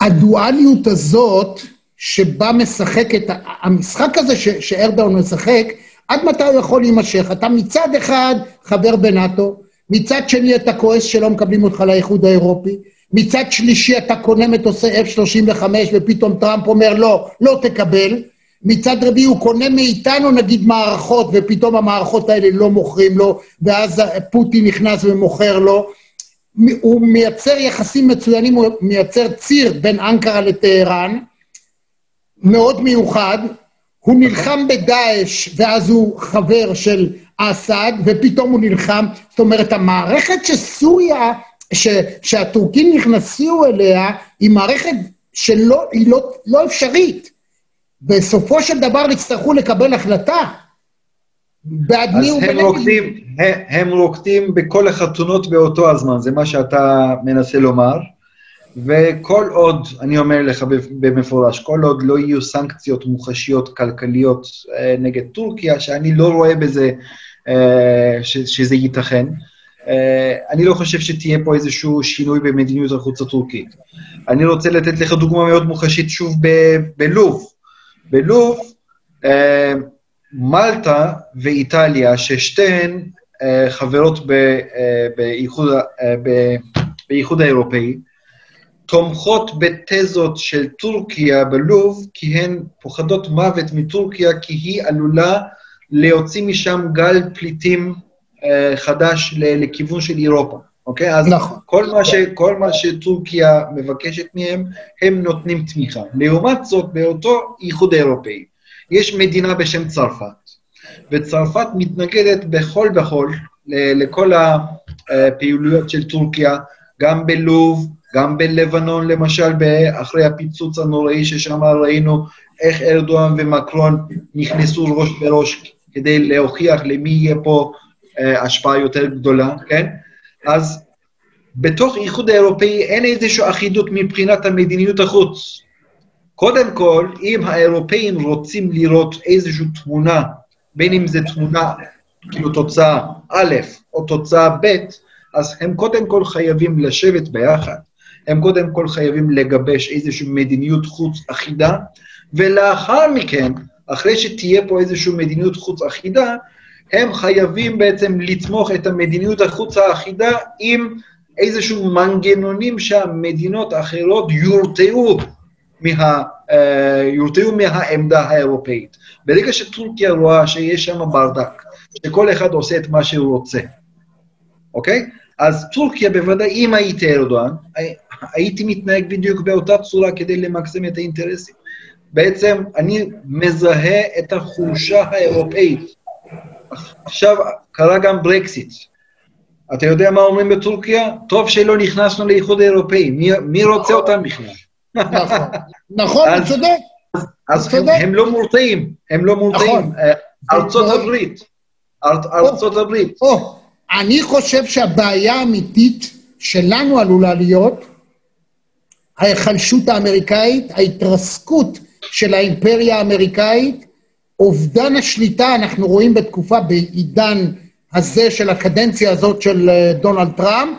Speaker 1: הדואליות הזאת, שבה משחק את המשחק הזה ש, שארדאון משחק, עד מתי הוא יכול להימשך? אתה מצד אחד חבר בנאטו, מצד שני אתה כועס שלא מקבלים אותך לאיחוד האירופי, מצד שלישי אתה קונה מטוסי F-35 ופתאום טראמפ אומר לא, לא תקבל, מצד רביעי הוא קונה מאיתנו נגיד מערכות ופתאום המערכות האלה לא מוכרים לו ואז פוטין נכנס ומוכר לו. הוא מייצר יחסים מצוינים, הוא מייצר ציר בין אנקרה לטהרן, מאוד מיוחד, הוא נלחם בדאעש ואז הוא חבר של אסד ופתאום הוא נלחם, זאת אומרת המערכת שסוריה, ש, שהטורקים נכנסו אליה היא מערכת שלא, היא לא, לא אפשרית. בסופו של דבר יצטרכו לקבל החלטה.
Speaker 2: בעד מי הוא רוקדים, הם, הם רוקדים בכל החתונות באותו הזמן, זה מה שאתה מנסה לומר. וכל עוד, אני אומר לך במפורש, כל עוד לא יהיו סנקציות מוחשיות כלכליות אה, נגד טורקיה, שאני לא רואה בזה אה, שזה ייתכן, אה, אני לא חושב שתהיה פה איזשהו שינוי במדיניות החוץ הטורקית. אני רוצה לתת לך דוגמה מאוד מוחשית שוב בלוב. בלוב, מלטה ואיטליה, ששתיהן חברות באיחוד, באיחוד האירופאי, תומכות בתזות של טורקיה בלוב, כי הן פוחדות מוות מטורקיה, כי היא עלולה להוציא משם גל פליטים חדש לכיוון של אירופה. אוקיי? אז נכון. כל מה, ש, כל מה שטורקיה מבקשת מהם, הם נותנים תמיכה. לעומת זאת, באותו איחוד אירופאי, יש מדינה בשם צרפת, וצרפת מתנגדת בכל בכל לכל הפעילויות של טורקיה, גם בלוב, גם בלבנון, למשל, אחרי הפיצוץ הנוראי ששם ראינו איך ארדואן ומקרון נכנסו ראש בראש כדי להוכיח למי יהיה פה אה, השפעה יותר גדולה, כן? אז בתוך האיחוד האירופאי אין איזושהי אחידות מבחינת המדיניות החוץ. קודם כל, אם האירופאים רוצים לראות איזושהי תמונה, בין אם זו תמונה, כאילו תוצאה א' או תוצאה ב', אז הם קודם כל חייבים לשבת ביחד. הם קודם כל חייבים לגבש איזושהי מדיניות חוץ אחידה, ולאחר מכן, אחרי שתהיה פה איזושהי מדיניות חוץ אחידה, הם חייבים בעצם לתמוך את המדיניות החוץ האחידה עם איזשהו מנגנונים שהמדינות האחרות יורתעו מה, uh, יורתעו מהעמדה האירופאית. ברגע שטורקיה רואה שיש שם ברדק, שכל אחד עושה את מה שהוא רוצה, אוקיי? אז טורקיה בוודאי, אם הייתי ארדואן, הייתי מתנהג בדיוק באותה צורה כדי למקסם את האינטרסים. בעצם אני מזהה את החולשה האירופאית עכשיו קרה גם ברקסיט. אתה יודע מה אומרים בטורקיה? טוב שלא נכנסנו לאיחוד האירופאי, מי, מי רוצה אותם בכלל?
Speaker 1: נכון, נכון, הוא צודק.
Speaker 2: אז הם, הם לא מורתעים, הם לא מורתעים. נכון. אה, ארצות הברית, ארצות הברית.
Speaker 1: אני חושב שהבעיה האמיתית שלנו עלולה להיות ההיחלשות האמריקאית, ההתרסקות של האימפריה האמריקאית, אובדן השליטה אנחנו רואים בתקופה, בעידן הזה של הקדנציה הזאת של אה, דונלד טראמפ,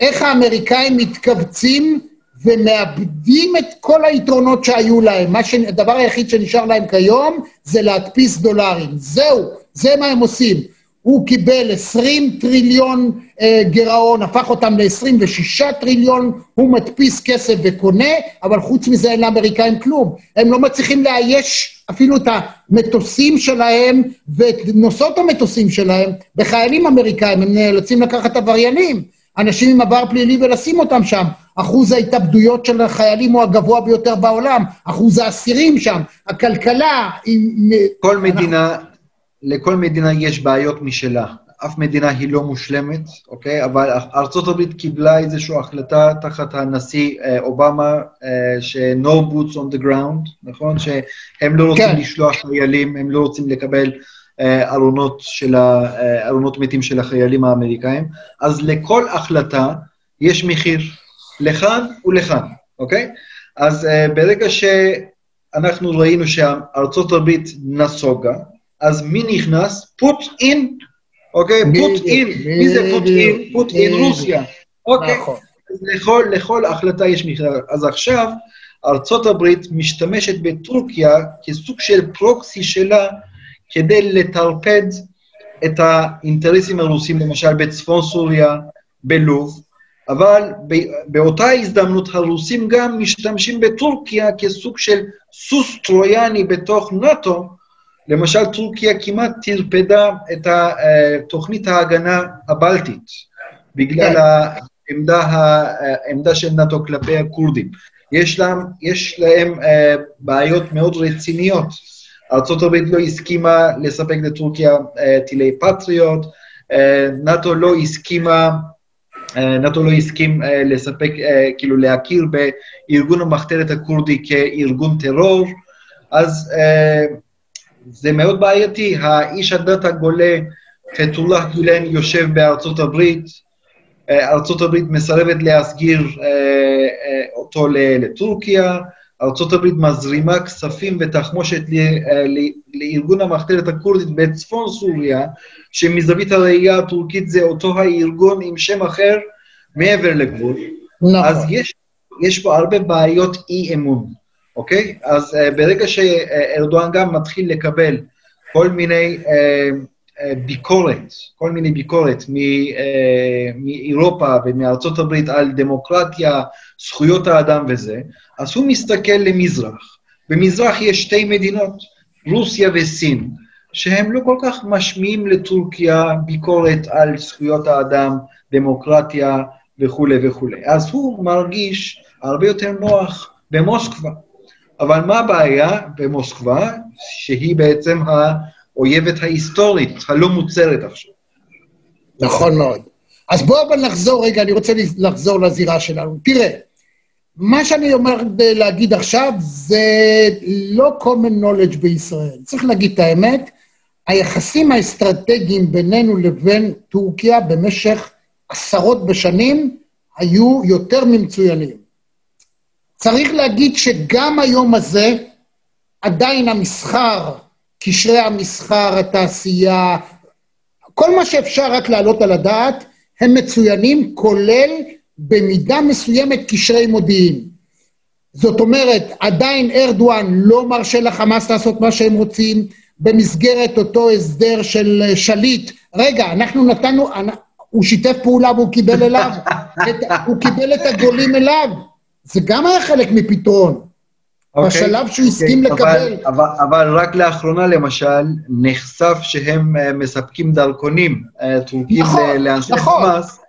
Speaker 1: איך האמריקאים מתכווצים ומאבדים את כל היתרונות שהיו להם. ש... הדבר היחיד שנשאר להם כיום זה להדפיס דולרים. זהו, זה מה הם עושים. הוא קיבל 20 טריליון אה, גירעון, הפך אותם ל-26 טריליון, הוא מדפיס כסף וקונה, אבל חוץ מזה אין לאמריקאים כלום. הם לא מצליחים לאייש אפילו את המטוסים שלהם ואת נושאות המטוסים שלהם בחיילים אמריקאים, הם נאלצים לקחת עבריינים, אנשים עם עבר פלילי ולשים אותם שם. אחוז ההתאבדויות של החיילים הוא הגבוה ביותר בעולם, אחוז האסירים שם, הכלכלה...
Speaker 2: כל מדינה, לכל מדינה יש בעיות משלה. אף מדינה היא לא מושלמת, אוקיי? אבל ארה"ב קיבלה איזושהי החלטה תחת הנשיא אה, אובמה, אה, ש-no boots on the ground, נכון? שהם לא רוצים כן. לשלוח חיילים, הם לא רוצים לקבל אה, ארונות, של ה, ארונות מתים של החיילים האמריקאים. אז לכל החלטה יש מחיר, לכאן ולכאן, אוקיי? אז ברגע שאנחנו ראינו שארצות הברית נסוגה, אז מי נכנס? put in, אוקיי? put in, מי זה put in? put in רוסיה, אוקיי? נכון. לכל, לכל החלטה יש מכלל. אז עכשיו, ארצות הברית משתמשת בטורקיה כסוג של פרוקסי שלה כדי לטרפד את האינטרסים הרוסים, למשל בצפון סוריה, בלוב, אבל באותה הזדמנות הרוסים גם משתמשים בטורקיה כסוג של סוס טרויאני בתוך נאט"ו, למשל, טורקיה כמעט טרפדה את תוכנית ההגנה הבלטית, בגלל כן. העמדה, העמדה של נאט"ו כלפי הכורדים. יש להם, יש להם אה, בעיות מאוד רציניות. ארה"ב לא הסכימה לספק לטורקיה אה, טילי פטריוט, אה, נאט"ו לא הסכימה, נאט"ו לא הסכים לספק, כאילו להכיר בארגון המחתרת הכורדי כארגון טרור, אז זה מאוד בעייתי. האיש הדת הגולה, פתולlah גולן, יושב בארצות הברית, אה, ארצות הברית מסרבת להסגיר אה, אה, אותו לטורקיה, ארצות הברית מזרימה כספים ותחמושת לארגון המחתרת הכורדית בצפון סוריה, שמזווית הראייה הטורקית זה אותו הארגון עם שם אחר מעבר לגבול. נכון. אז יש, יש פה הרבה בעיות אי-אמון. אוקיי? אז uh, ברגע שארדואן גם מתחיל לקבל כל מיני uh, uh, ביקורת, כל מיני ביקורת uh, מאירופה ומארצות הברית על דמוקרטיה, זכויות האדם וזה, אז הוא מסתכל למזרח. במזרח יש שתי מדינות, רוסיה וסין, שהם לא כל כך משמיעים לטורקיה ביקורת על זכויות האדם, דמוקרטיה וכולי וכולי. אז הוא מרגיש הרבה יותר נוח במוסקבה. אבל מה הבעיה במוסקבה, שהיא בעצם האויבת ההיסטורית, הלא מוצרת עכשיו?
Speaker 1: נכון מאוד. אז בואו אבל נחזור רגע, אני רוצה לחזור לזירה שלנו. תראה, מה שאני אומר להגיד עכשיו זה לא common knowledge בישראל. צריך להגיד את האמת, היחסים האסטרטגיים בינינו לבין טורקיה במשך עשרות בשנים היו יותר ממצוינים. צריך להגיד שגם היום הזה, עדיין המסחר, קשרי המסחר, התעשייה, כל מה שאפשר רק להעלות על הדעת, הם מצוינים, כולל במידה מסוימת קשרי מודיעין. זאת אומרת, עדיין ארדואן לא מרשה לחמאס לעשות מה שהם רוצים, במסגרת אותו הסדר של שליט. רגע, אנחנו נתנו, הוא שיתף פעולה והוא קיבל אליו, את, הוא קיבל את הגולים אליו. זה גם היה חלק מפתרון. Okay, אוקיי, בשלב שהוא okay, הסכים okay, לקבל.
Speaker 2: אבל, אבל, אבל רק לאחרונה, למשל, נחשף שהם uh, מספקים דרכונים uh, טורקים נכון, לאנשי נכון. חמאס,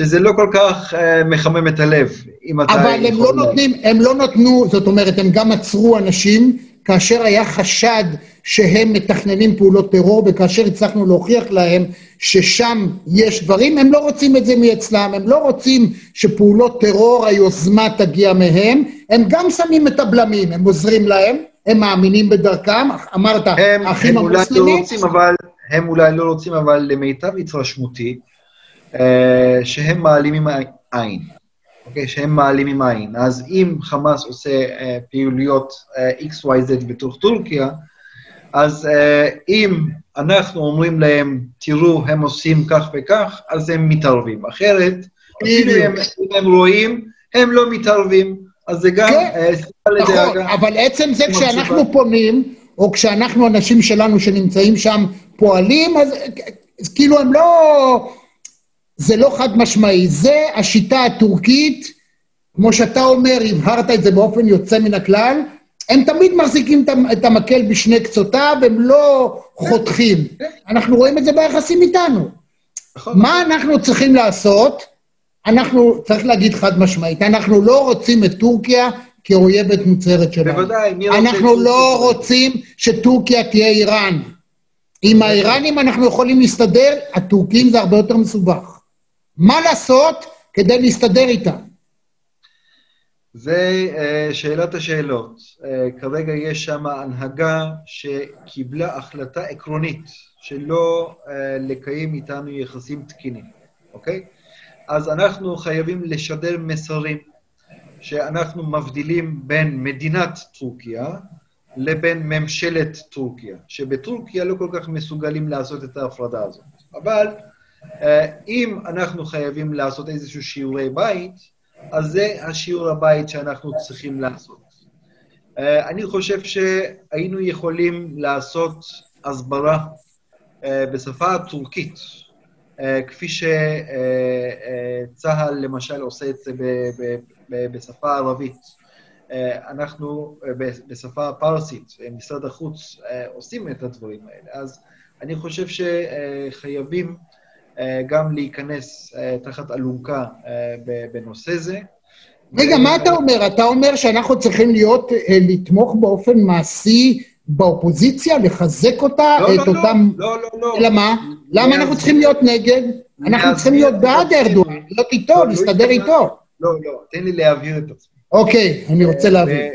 Speaker 2: שזה לא כל כך uh, מחמם את הלב, אם אתה
Speaker 1: אבל הם לא נותנים, הם לא נתנו, זאת אומרת, הם גם עצרו אנשים כאשר היה חשד שהם מתכננים פעולות טרור, וכאשר הצלחנו להוכיח להם ששם יש דברים, הם לא רוצים את זה מאצלם, הם לא רוצים שפעולות טרור, היוזמה תגיע מהם, הם גם שמים את הבלמים, הם עוזרים להם, הם מאמינים בדרכם, אמרת, האחים המוסלמים...
Speaker 2: הם אולי לא רוצים, אבל, הם אולי לא רוצים, אבל למיטב התרשמותי, אה, שהם מעלימים עין. אוקיי? שהם מעלימים עין. אז אם חמאס עושה אה, פעילויות אה, XYZ בתוך טורקיה, אז אה, אם אנחנו אומרים להם, תראו, הם עושים כך וכך, אז הם מתערבים. אחרת, אפילו אם הם רואים, הם לא מתערבים. אז זה גם
Speaker 1: כן,
Speaker 2: אה, סיבה
Speaker 1: נכון,
Speaker 2: לדאגה.
Speaker 1: אבל עצם זה כשאנחנו. פונים, או כשאנחנו, אנשים שלנו שנמצאים שם, פועלים, אז כאילו הם לא... זה לא חד משמעי. זה השיטה הטורקית, כמו שאתה אומר, הבהרת את זה באופן יוצא מן הכלל, הם תמיד מחזיקים את המ- את המקל בשני קצותיו, הם לא חותכים. אנחנו רואים את זה ביחסים איתנו.
Speaker 2: נכון?
Speaker 1: מה אנחנו צריכים לעשות? אנחנו, צריך להגיד חד משמעית, אנחנו לא רוצים את טורקיה כאויבת מוצהרת שלנו.
Speaker 2: בוודאי, מי רוצה...
Speaker 1: אנחנו לא? רוצים שטורקיה תהיה איראן. עם האיראנים אנחנו יכולים להסתדר, הטורקים זה הרבה יותר מסובך. מה לעשות כדי להסתדר איתם?
Speaker 2: זה אה, שאלת השאלות. אה, כרגע יש שם הנהגה שקיבלה החלטה עקרונית שלא אה, לקיים איתנו יחסים תקינים, אוקיי? אז אנחנו חייבים לשדר מסרים שאנחנו מבדילים בין מדינת טורקיה לבין ממשלת טורקיה, שבטורקיה לא כל כך מסוגלים לעשות את ההפרדה הזאת. אבל אה, אם אנחנו חייבים לעשות איזשהו שיעורי בית, אז זה השיעור הבית שאנחנו צריכים לעשות. Uh, אני חושב שהיינו יכולים לעשות הסברה uh, בשפה הטורקית, uh, כפי שצה"ל למשל עושה את זה בשפה הערבית. אנחנו בשפה הפרסית, משרד החוץ עושים את הדברים האלה. אז אני חושב שחייבים גם להיכנס uh, תחת אלונקה ב- בנושא זה.
Speaker 1: רגע, מה אתה אומר? אתה אומר שאנחנו צריכים להיות, אה, לתמוך באופן מעשי באופוזיציה, לחזק אותה,
Speaker 2: לא,
Speaker 1: את
Speaker 2: לא, לא,
Speaker 1: אותם...
Speaker 2: לא, לא, לא.
Speaker 1: אלא מה? למה אנחנו צריכים להיות נגד? אנחנו צריכים להיות בעד ארדואן, להיות איתו,
Speaker 2: לא, לא
Speaker 1: להסתדר. איתו.
Speaker 2: לא, לא, תן לי להבהיר את עצמי.
Speaker 1: אוקיי, אני רוצה
Speaker 2: ב-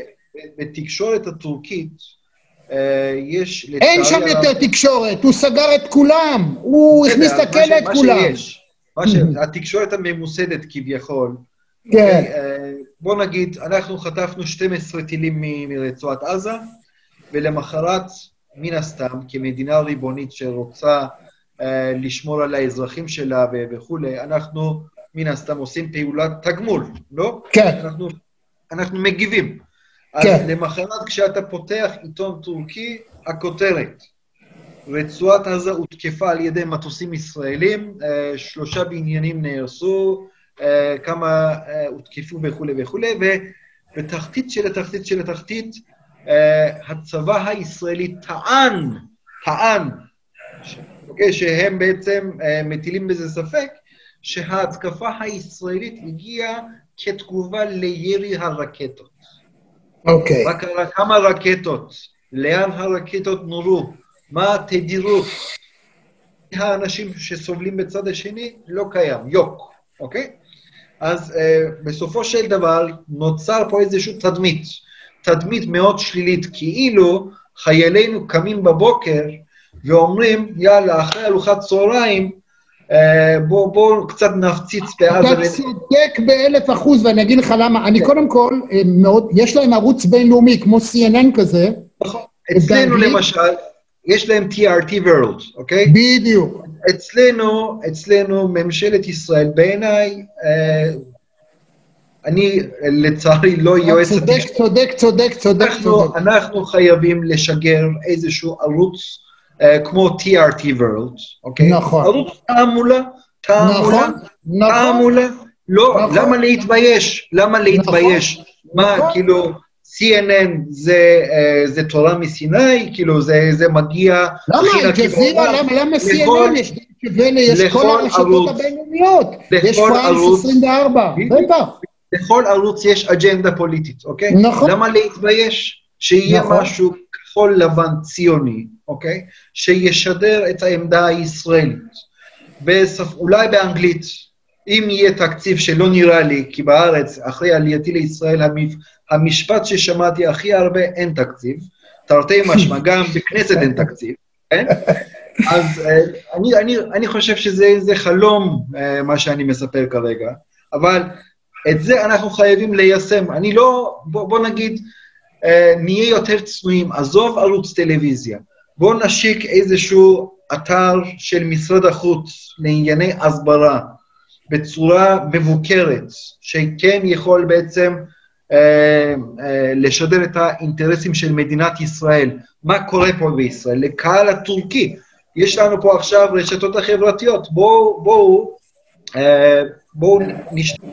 Speaker 2: בתקשורת הטורקית אה, יש
Speaker 1: אין שם יותר תקשורת, הוא סגר את כולם, הוא הכניס לכלא
Speaker 2: ש-
Speaker 1: את כולם.
Speaker 2: מה ש- התקשורת הממוסדת כביכול,
Speaker 1: כן,
Speaker 2: אה, בוא נגיד, אנחנו חטפנו 12 טילים מ- מרצועת עזה, ולמחרת, מן הסתם, כמדינה ריבונית שרוצה אה, לשמור על האזרחים שלה וכולי, אנחנו מן הסתם עושים פעולת תגמול, לא?
Speaker 1: כן,
Speaker 2: אנחנו, אנחנו מגיבים. אז
Speaker 1: כן.
Speaker 2: למחרת כשאתה פותח עיתון טורקי, הכותרת, רצועת עזה הותקפה על ידי מטוסים ישראלים, אה, שלושה בניינים נהרסו, אה, כמה אה, הותקפו וכולי וכולי, ובתחתית של התחתית של התחתית, הצבא הישראלי טען, טען, ש- אוקיי, שהם בעצם מטילים בזה ספק, שההתקפה הישראלית הגיעה כתגובה לירי הרקטות.
Speaker 1: אוקיי.
Speaker 2: מה קרה? כמה רקטות? לאן הרקטות נורו? מה התדירות? האנשים שסובלים בצד השני לא קיים, יוק, אוקיי? אז uh, בסופו של דבר נוצר פה איזושהי תדמית, תדמית מאוד שלילית, כאילו חיילינו קמים בבוקר ואומרים, יאללה, אחרי ארוחת צהריים, בואו בוא קצת נפציץ בעזה.
Speaker 1: אתה צודק באלף אחוז, ואני אגיד לך למה. אני קודם כל, אה, מאוד, יש להם ערוץ בינלאומי כמו CNN כזה,
Speaker 2: נכון. אצלנו
Speaker 1: באנגלית?
Speaker 2: למשל, יש להם TRT World, אוקיי?
Speaker 1: בדיוק.
Speaker 2: אצלנו, אצלנו ממשלת ישראל, בעיניי, אה, אני לצערי לא יועץ
Speaker 1: צודק. צודק, צודק, צודק, צודק.
Speaker 2: אנחנו חייבים לשגר איזשהו ערוץ אה, כמו TRT World, אוקיי?
Speaker 1: נכון.
Speaker 2: ערוץ תעמולה, תעמולה,
Speaker 1: נכון, נכון.
Speaker 2: תעמולה. לא,
Speaker 1: נכון.
Speaker 2: למה להתבייש? למה להתבייש? מה,
Speaker 1: נכון.
Speaker 2: כאילו, CNN זה, אה, זה תורה מסיני? כאילו, זה, זה מגיע...
Speaker 1: למה? אל-ג'זירה,
Speaker 2: בעולם?
Speaker 1: למה? למה CNN? יש יש כל הרשתות. הבינלאומיות. יש פרנס
Speaker 2: ערוץ.
Speaker 1: 24,
Speaker 2: בדיוק.
Speaker 1: בטח.
Speaker 2: לכל ערוץ יש אג'נדה פוליטית, אוקיי?
Speaker 1: נכון.
Speaker 2: למה להתבייש? שיהיה
Speaker 1: נכון.
Speaker 2: משהו כחול לבן ציוני, אוקיי? שישדר את העמדה הישראלית. בשפ... אולי באנגלית, אם יהיה תקציב שלא נראה לי, כי בארץ, אחרי עלייתי לישראל, המפ... המשפט ששמעתי הכי הרבה, אין תקציב. תרתי משמע, גם בכנסת אין תקציב, כן? אז אה, אני, אני, אני חושב שזה זה חלום, אה, מה שאני מספר כרגע, אבל את זה אנחנו חייבים ליישם. אני לא, בוא, בוא נגיד, אה, נהיה יותר צנועים, עזוב ערוץ טלוויזיה, בוא נשיק איזשהו אתר של משרד החוץ לענייני הסברה, בצורה מבוקרת, שכן יכול בעצם אה, אה, לשדר את האינטרסים של מדינת ישראל. מה קורה פה בישראל? לקהל הטורקי. יש לנו פה עכשיו רשתות החברתיות, בואו, בואו, אה, בואו נשתמש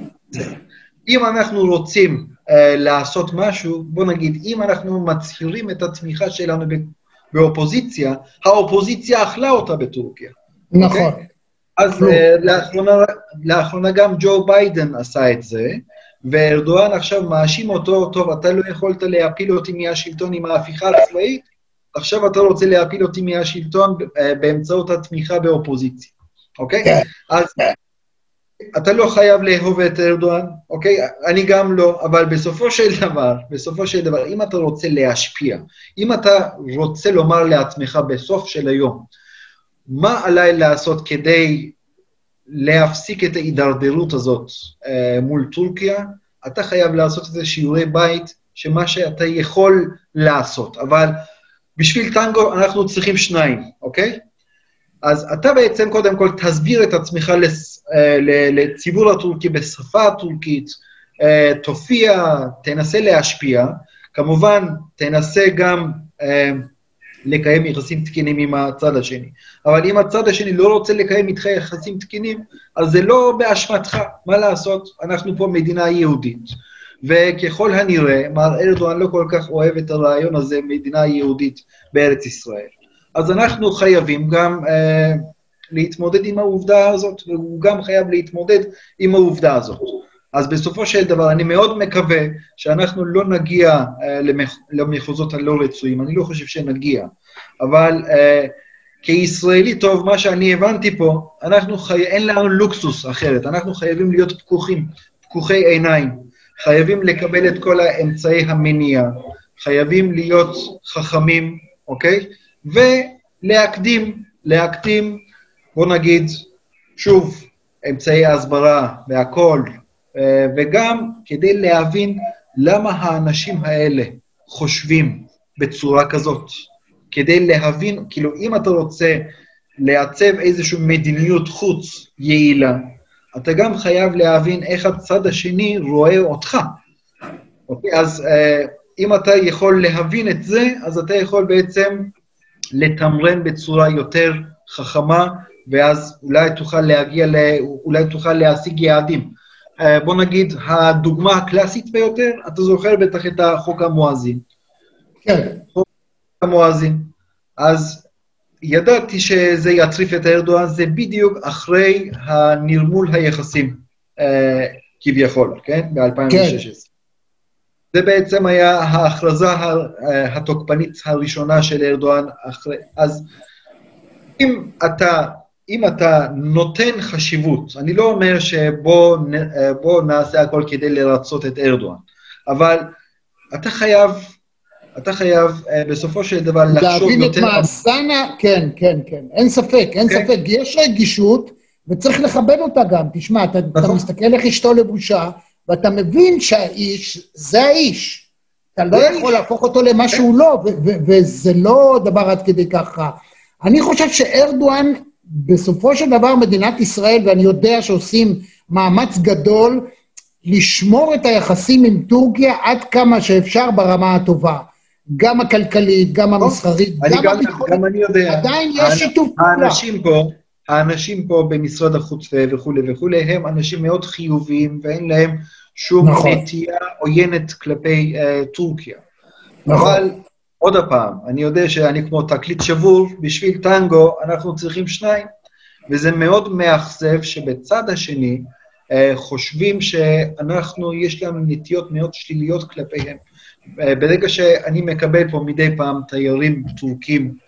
Speaker 2: אם אנחנו רוצים אה, לעשות משהו, בואו נגיד, אם אנחנו מצהירים את התמיכה שלנו באופוזיציה, האופוזיציה אכלה אותה בטורקיה.
Speaker 1: נכון. Okay? אוקיי?
Speaker 2: אז uh, לאחרונה, לאחרונה גם ג'ו ביידן עשה את זה, וארדואן עכשיו מאשים אותו, טוב, אתה לא יכולת להפיל אותי מהשלטון עם ההפיכה הצבאית, עכשיו אתה רוצה להפיל אותי מהשלטון uh, באמצעות התמיכה באופוזיציה, אוקיי? Okay? כן. אז אתה לא חייב לאהוב את ארדואן, אוקיי? אני גם לא, אבל בסופו של דבר, בסופו של דבר, אם אתה רוצה להשפיע, אם אתה רוצה לומר לעצמך בסוף של היום, מה עליי לעשות כדי להפסיק את ההידרדרות הזאת אה, מול טורקיה, אתה חייב לעשות איזה שיעורי בית, שמה שאתה יכול לעשות, אבל בשביל טנגו אנחנו צריכים שניים, אוקיי? אז אתה בעצם קודם כל תסביר את עצמך אה, לציבור הטורקי בשפה הטורקית, אה, תופיע, תנסה להשפיע, כמובן תנסה גם אה, לקיים יחסים תקינים עם הצד השני. אבל אם הצד השני לא רוצה לקיים איתך יחסים תקינים, אז זה לא באשמתך, מה לעשות? אנחנו פה מדינה יהודית. וככל הנראה, מר ארדואן לא כל כך אוהב את הרעיון הזה, מדינה יהודית בארץ ישראל. אז אנחנו חייבים גם אה, להתמודד עם העובדה הזאת, והוא גם חייב להתמודד עם העובדה הזאת. אז בסופו של דבר, אני מאוד מקווה שאנחנו לא נגיע אה, למח... למחוזות הלא רצויים, אני לא חושב שנגיע, אבל אה, כישראלי טוב, מה שאני הבנתי פה, אנחנו חי... אין לנו לוקסוס אחרת, אנחנו חייבים להיות פקוחים, פקוחי עיניים, חייבים לקבל את כל האמצעי המניעה, חייבים להיות חכמים, אוקיי? ולהקדים, להקדים, בוא נגיד, שוב, אמצעי ההסברה והכול, אה, וגם כדי להבין למה האנשים האלה חושבים בצורה כזאת. כדי להבין, כאילו, אם אתה רוצה לעצב איזושהי מדיניות חוץ יעילה, אתה גם חייב להבין איך הצד השני רואה אותך. אוקיי? אז אה, אם אתה יכול להבין את זה, אז אתה יכול בעצם לתמרן בצורה יותר חכמה, ואז אולי תוכל להגיע, ל... אולי תוכל להשיג יעדים. אה, בוא נגיד, הדוגמה הקלאסית ביותר, אתה זוכר בטח את החוק המואזין.
Speaker 1: כן.
Speaker 2: חוק המואזין. אז ידעתי שזה יטריף את ארדואן, זה בדיוק אחרי הנרמול היחסים, אה, כביכול, כן? ב-2016. כן. זה בעצם היה ההכרזה התוקפנית הראשונה של ארדואן אחרי... אז אם אתה, אם אתה נותן חשיבות, אני לא אומר שבוא נעשה הכל כדי לרצות את ארדואן, אבל אתה חייב, אתה חייב אה, בסופו של דבר לחשוב
Speaker 1: יותר... להבין את מאזנה, כן, כן, כן, אין ספק, אין כן? ספק. יש רגישות, וצריך לכבד אותה גם. תשמע, אתה, נכון. אתה מסתכל איך אשתו לבושה, ואתה מבין שהאיש, זה האיש. אתה לא יכול להפוך אותו למה שהוא לא, וזה לא דבר עד כדי ככה. אני חושב שארדואן, בסופו של דבר מדינת ישראל, ואני יודע שעושים מאמץ גדול לשמור את היחסים עם טורקיה עד כמה שאפשר ברמה הטובה. גם הכלכלית, גם המסחרית,
Speaker 2: גם הביטחונית. גם אני יודע.
Speaker 1: עדיין יש שיתוף פעולה.
Speaker 2: האנשים פה, האנשים פה במשרד החוץ וכולי וכולי, הם אנשים מאוד חיוביים ואין להם שום נכון. נטייה עוינת כלפי uh, טורקיה. נכון. אבל עוד פעם, אני יודע שאני כמו תקליט שבור, בשביל טנגו אנחנו צריכים שניים, וזה מאוד מאכזב שבצד השני uh, חושבים שאנחנו, יש לנו נטיות מאוד שליליות כלפיהם. Uh, ברגע שאני מקבל פה מדי פעם תיירים טורקים אה,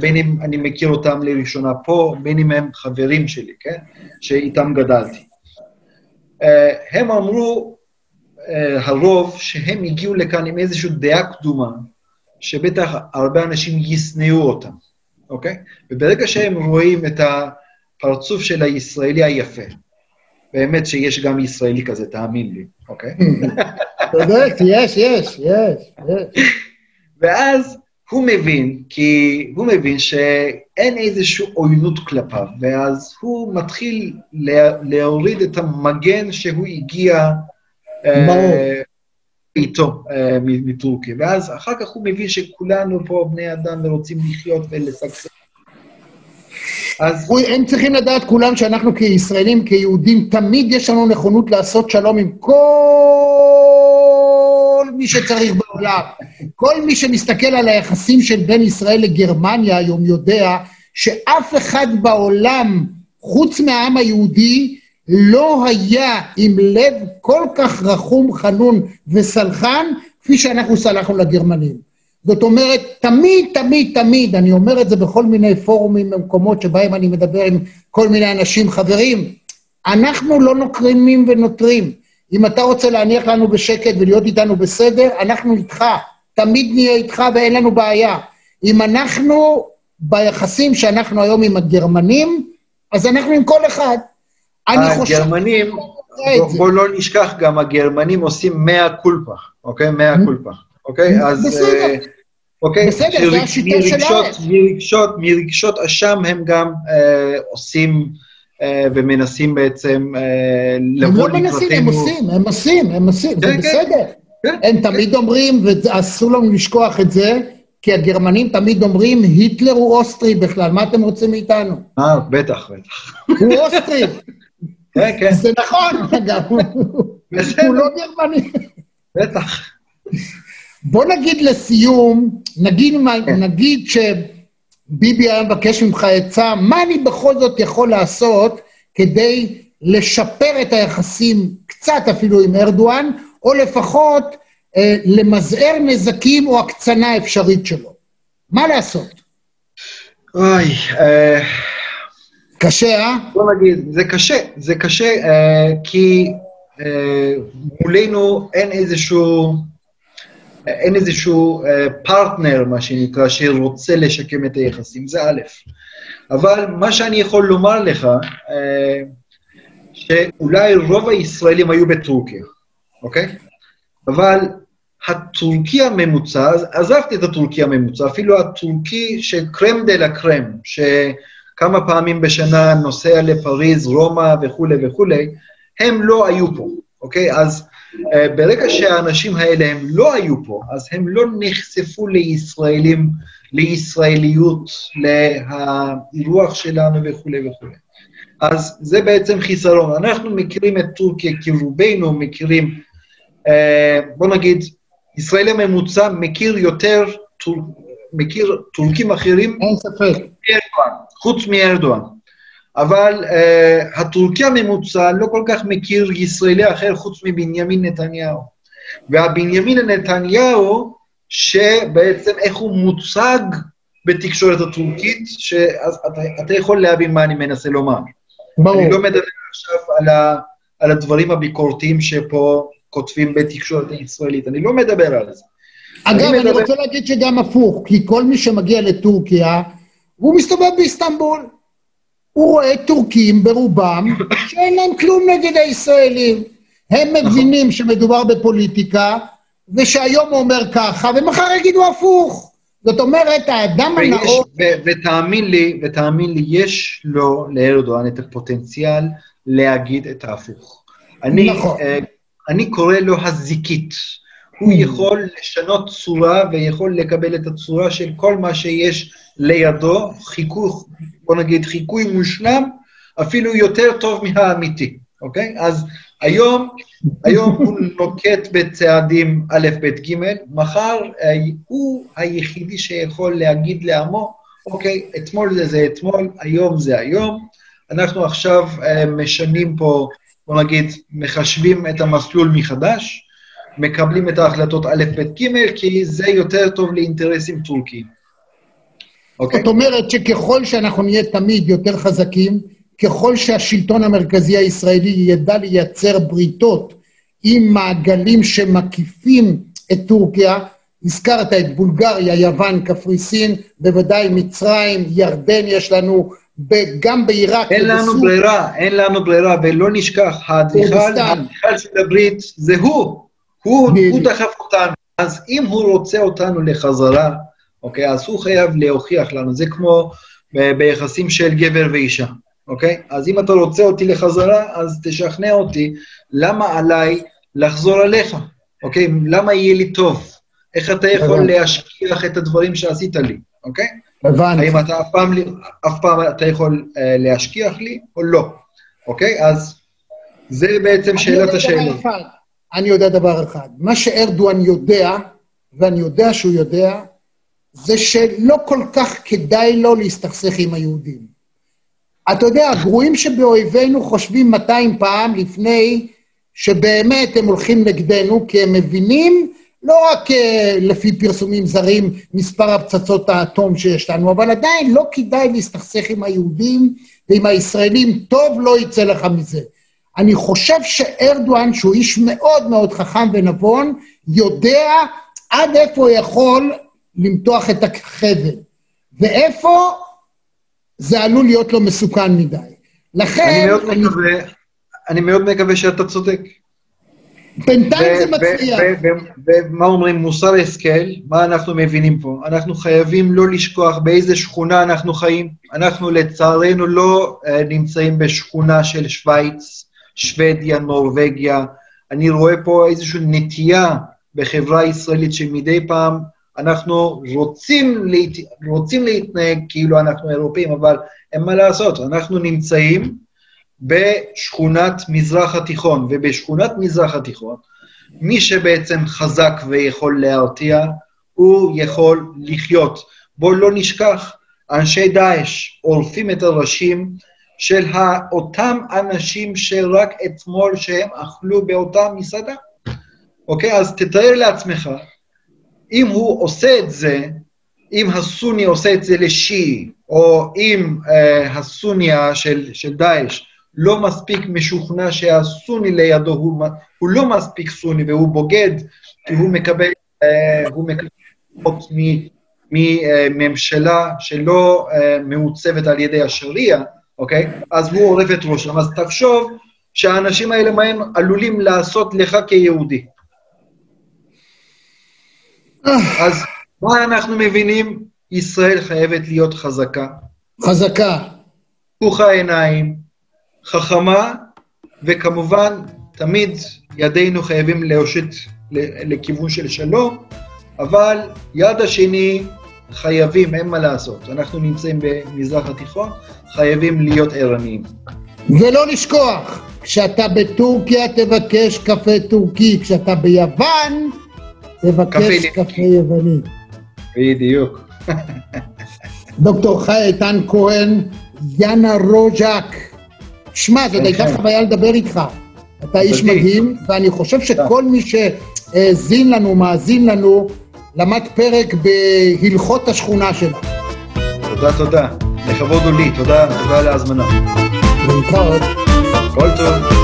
Speaker 2: בין אם אני מכיר אותם לראשונה פה, בין אם הם חברים שלי, כן? שאיתם גדלתי. אה, הם אמרו, אה, הרוב, שהם הגיעו לכאן עם איזושהי דעה קדומה, שבטח הרבה אנשים ישנאו אותם, אוקיי? וברגע שהם רואים את הפרצוף של הישראלי היפה, באמת שיש גם ישראלי כזה, תאמין לי, אוקיי?
Speaker 1: צודק, יש, יש, יש, יש.
Speaker 2: ואז הוא מבין, כי הוא מבין שאין איזושהי עוינות כלפיו, ואז הוא מתחיל לה, להוריד את המגן שהוא הגיע אה, איתו אה, מטורקיה, ואז אחר כך הוא מבין שכולנו פה בני אדם ורוצים לחיות ולשגשג.
Speaker 1: אז... הם צריכים לדעת כולם שאנחנו כישראלים, כיהודים, תמיד יש לנו נכונות לעשות שלום עם כל מי שצריך בעולם. כל מי שמסתכל על היחסים של בין ישראל לגרמניה היום יודע שאף אחד בעולם, חוץ מהעם היהודי, לא היה עם לב כל כך רחום, חנון וסלחן, כפי שאנחנו סלחנו לגרמנים. זאת אומרת, תמיד, תמיד, תמיד, אני אומר את זה בכל מיני פורומים במקומות שבהם אני מדבר עם כל מיני אנשים, חברים, אנחנו לא נוקרימים ונותרים. אם אתה רוצה להניח לנו בשקט ולהיות איתנו בסדר, אנחנו איתך. תמיד נהיה איתך ואין לנו בעיה. אם אנחנו ביחסים שאנחנו היום עם הגרמנים, אז אנחנו עם כל אחד.
Speaker 2: הגרמנים, בוא, בוא לא נשכח גם, הגרמנים עושים מאה קולפה, אוקיי? מאה קולפה, אוקיי? אז... בסדר. אוקיי?
Speaker 1: בסדר, זו השיטה שלהם.
Speaker 2: מרגשות, אשם הם גם אה, עושים אה, ומנסים בעצם אה, לבוא לקראתנו.
Speaker 1: הם לא מנסים, הם עושים, הם עושים, הם עושים, זה כן, כן. בסדר. כן, הם תמיד אומרים, ואסור לנו לשכוח את זה, כי הגרמנים תמיד אומרים, היטלר הוא אוסטרי בכלל, מה אתם רוצים מאיתנו?
Speaker 2: אה, בטח, בטח.
Speaker 1: הוא אוסטרי. כן, כן. זה נכון, אגב, הוא לא גרמני.
Speaker 2: בטח.
Speaker 1: בוא נגיד לסיום, נגיד. נגיד שביבי היה מבקש ממך עצה, מה אני בכל זאת יכול לעשות כדי לשפר את היחסים, קצת אפילו עם ארדואן, או לפחות אה, למזער נזקים או הקצנה אפשרית שלו. מה לעשות?
Speaker 2: אוי, אה...
Speaker 1: קשה, אה?
Speaker 2: בוא נגיד, זה קשה, זה קשה, אה, כי אה, מולנו אין איזשהו... אין איזשהו פרטנר, מה שנקרא, שרוצה לשקם את היחסים, זה א', אבל מה שאני יכול לומר לך, אה, שאולי רוב הישראלים היו בטורקיה, אוקיי? אבל הטורקי הממוצע, עזבתי את הטורקי הממוצע, אפילו הטורקי של crème de la crème, שכמה פעמים בשנה נוסע לפריז, רומא וכולי וכולי, הם לא היו פה, אוקיי? אז אה, ברגע שהאנשים האלה הם לא היו פה, אז הם לא נחשפו לישראלים, לישראליות, לאירוח שלנו וכולי וכולי. אז זה בעצם חיסרון. אנחנו מכירים את טורקיה כי רובנו מכירים, אה, בוא נגיד, ישראלי ממוצע מכיר יותר, מכיר טורקים אחרים,
Speaker 1: אין ספק.
Speaker 2: חוץ מארדואן. אבל uh, הטורקי הממוצע לא כל כך מכיר ישראלי אחר חוץ מבנימין נתניהו. והבנימין נתניהו, שבעצם איך הוא מוצג בתקשורת הטורקית, שאתה יכול להבין מה אני מנסה לומר. ברור. אני לא מדבר עכשיו על, ה, על הדברים הביקורתיים שפה כותבים בתקשורת הישראלית, אני לא מדבר על זה.
Speaker 1: אגב, אני, אני מדבר... רוצה להגיד שגם הפוך, כי כל מי שמגיע לטורקיה, הוא מסתובב באיסטנבול. הוא רואה טורקים ברובם שאין להם כלום נגד הישראלים. הם נכון. מבינים שמדובר בפוליטיקה, ושהיום הוא אומר ככה, ומחר יגידו הפוך. זאת אומרת, האדם הנאור...
Speaker 2: ותאמין לי, ותאמין לי, יש לו, לארדואן, את הפוטנציאל להגיד את ההפוך. אני, נכון. Uh, אני קורא לו הזיקית. הוא. יכול לשנות צורה ויכול לקבל את הצורה של כל מה שיש לידו, חיכוך בוא נגיד, חיקוי מושלם, אפילו יותר טוב מהאמיתי, אוקיי? אז היום, היום הוא נוקט בצעדים א', ב', ג', מחר אה, הוא היחידי שיכול להגיד לעמו, אוקיי, אתמול זה זה אתמול, היום זה היום, אנחנו עכשיו אה, משנים פה, בוא נגיד, מחשבים את המסלול מחדש, מקבלים את ההחלטות א', ב', ג', כי זה יותר טוב לאינטרסים טורקיים.
Speaker 1: Okay. אוקיי. זאת אומרת שככל שאנחנו נהיה תמיד יותר חזקים, ככל שהשלטון המרכזי הישראלי ידע לייצר בריתות עם מעגלים שמקיפים את טורקיה, הזכרת את בולגריה, יוון, קפריסין, בוודאי מצרים, ירדן יש לנו, גם בעיראק.
Speaker 2: אין לנו ובסור... ברירה, אין לנו ברירה, ולא נשכח, האדריכל של הברית זה הוא, הוא, הוא דחף אותנו. אז אם הוא רוצה אותנו לחזרה, אוקיי? אז הוא חייב להוכיח לנו, זה כמו ב- ביחסים של גבר ואישה, אוקיי? אז אם אתה רוצה אותי לחזרה, אז תשכנע אותי למה עליי לחזור עליך, אוקיי? למה יהיה לי טוב? איך אתה יכול
Speaker 1: הבנתי.
Speaker 2: להשכיח את הדברים שעשית לי, אוקיי?
Speaker 1: הבנתי.
Speaker 2: האם אתה אף פעם, אף פעם אתה יכול אה, להשכיח לי או לא, אוקיי? אז זה בעצם שאלת השאלות.
Speaker 1: אני יודע דבר אחד. מה שארדואן יודע, ואני יודע שהוא יודע, זה שלא כל כך כדאי לו להסתכסך עם היהודים. אתה יודע, הגרועים שבאויבינו חושבים 200 פעם לפני שבאמת הם הולכים נגדנו, כי הם מבינים, לא רק אה, לפי פרסומים זרים, מספר הפצצות האטום שיש לנו, אבל עדיין לא כדאי להסתכסך עם היהודים ועם הישראלים, טוב לא יצא לך מזה. אני חושב שארדואן, שהוא איש מאוד מאוד חכם ונבון, יודע עד איפה הוא יכול למתוח את החבל, ואיפה זה עלול להיות לו מסוכן מדי. לכן,
Speaker 2: אני מאוד מקווה, אני מאוד מקווה שאתה צודק.
Speaker 1: בינתיים זה מצליח.
Speaker 2: ומה אומרים, מוסר השכל, מה אנחנו מבינים פה? אנחנו חייבים לא לשכוח באיזה שכונה אנחנו חיים. אנחנו לצערנו לא אה, נמצאים בשכונה של שווייץ, שוודיה, נורבגיה. אני רואה פה איזושהי נטייה בחברה הישראלית שמדי פעם אנחנו רוצים, להת... רוצים להתנהג כאילו אנחנו אירופאים, אבל אין מה לעשות, אנחנו נמצאים בשכונת מזרח התיכון, ובשכונת מזרח התיכון, מי שבעצם חזק ויכול להרתיע, הוא יכול לחיות. בואו לא נשכח, אנשי דאעש עורפים את הראשים של אותם אנשים שרק אתמול שהם אכלו באותה מסעדה. אוקיי? אז תתאר לעצמך, אם הוא עושה את זה, אם הסוני עושה את זה לשיעי, או אם אה, הסוניה של, של דאעש לא מספיק משוכנע שהסוני לידו הוא, הוא לא מספיק סוני והוא בוגד, כי הוא מקבל, אה, הוא מקבל מממשלה שלא אה, מעוצבת על ידי השריעה, אוקיי? אז הוא עורף את ראשם. אז תחשוב שהאנשים האלה, מה הם עלולים לעשות לך כיהודי. אז מה אנחנו מבינים? ישראל חייבת להיות חזקה.
Speaker 1: חזקה.
Speaker 2: פתוחה עיניים, חכמה, וכמובן, תמיד ידינו חייבים להושיט לכיוון של שלום, אבל יד השני חייבים, אין מה לעשות. אנחנו נמצאים במזרח התיכון, חייבים להיות ערניים.
Speaker 1: ולא לשכוח, כשאתה בטורקיה תבקש קפה טורקי, כשאתה ביוון תבקש קפה, קפה יווני.
Speaker 2: בדיוק.
Speaker 1: דוקטור חי איתן כהן, יאנה רוז'ק. שמע, זאת הייתה חוויה לדבר איתך. אתה איש מדהים, ואני חושב שכל מי שהאזין לנו, מאזין לנו, למד פרק בהלכות השכונה שלה.
Speaker 2: תודה, תודה. לכבוד הוא לי, תודה, תודה על ההזמנה.
Speaker 1: להתראות.
Speaker 2: כל טוב.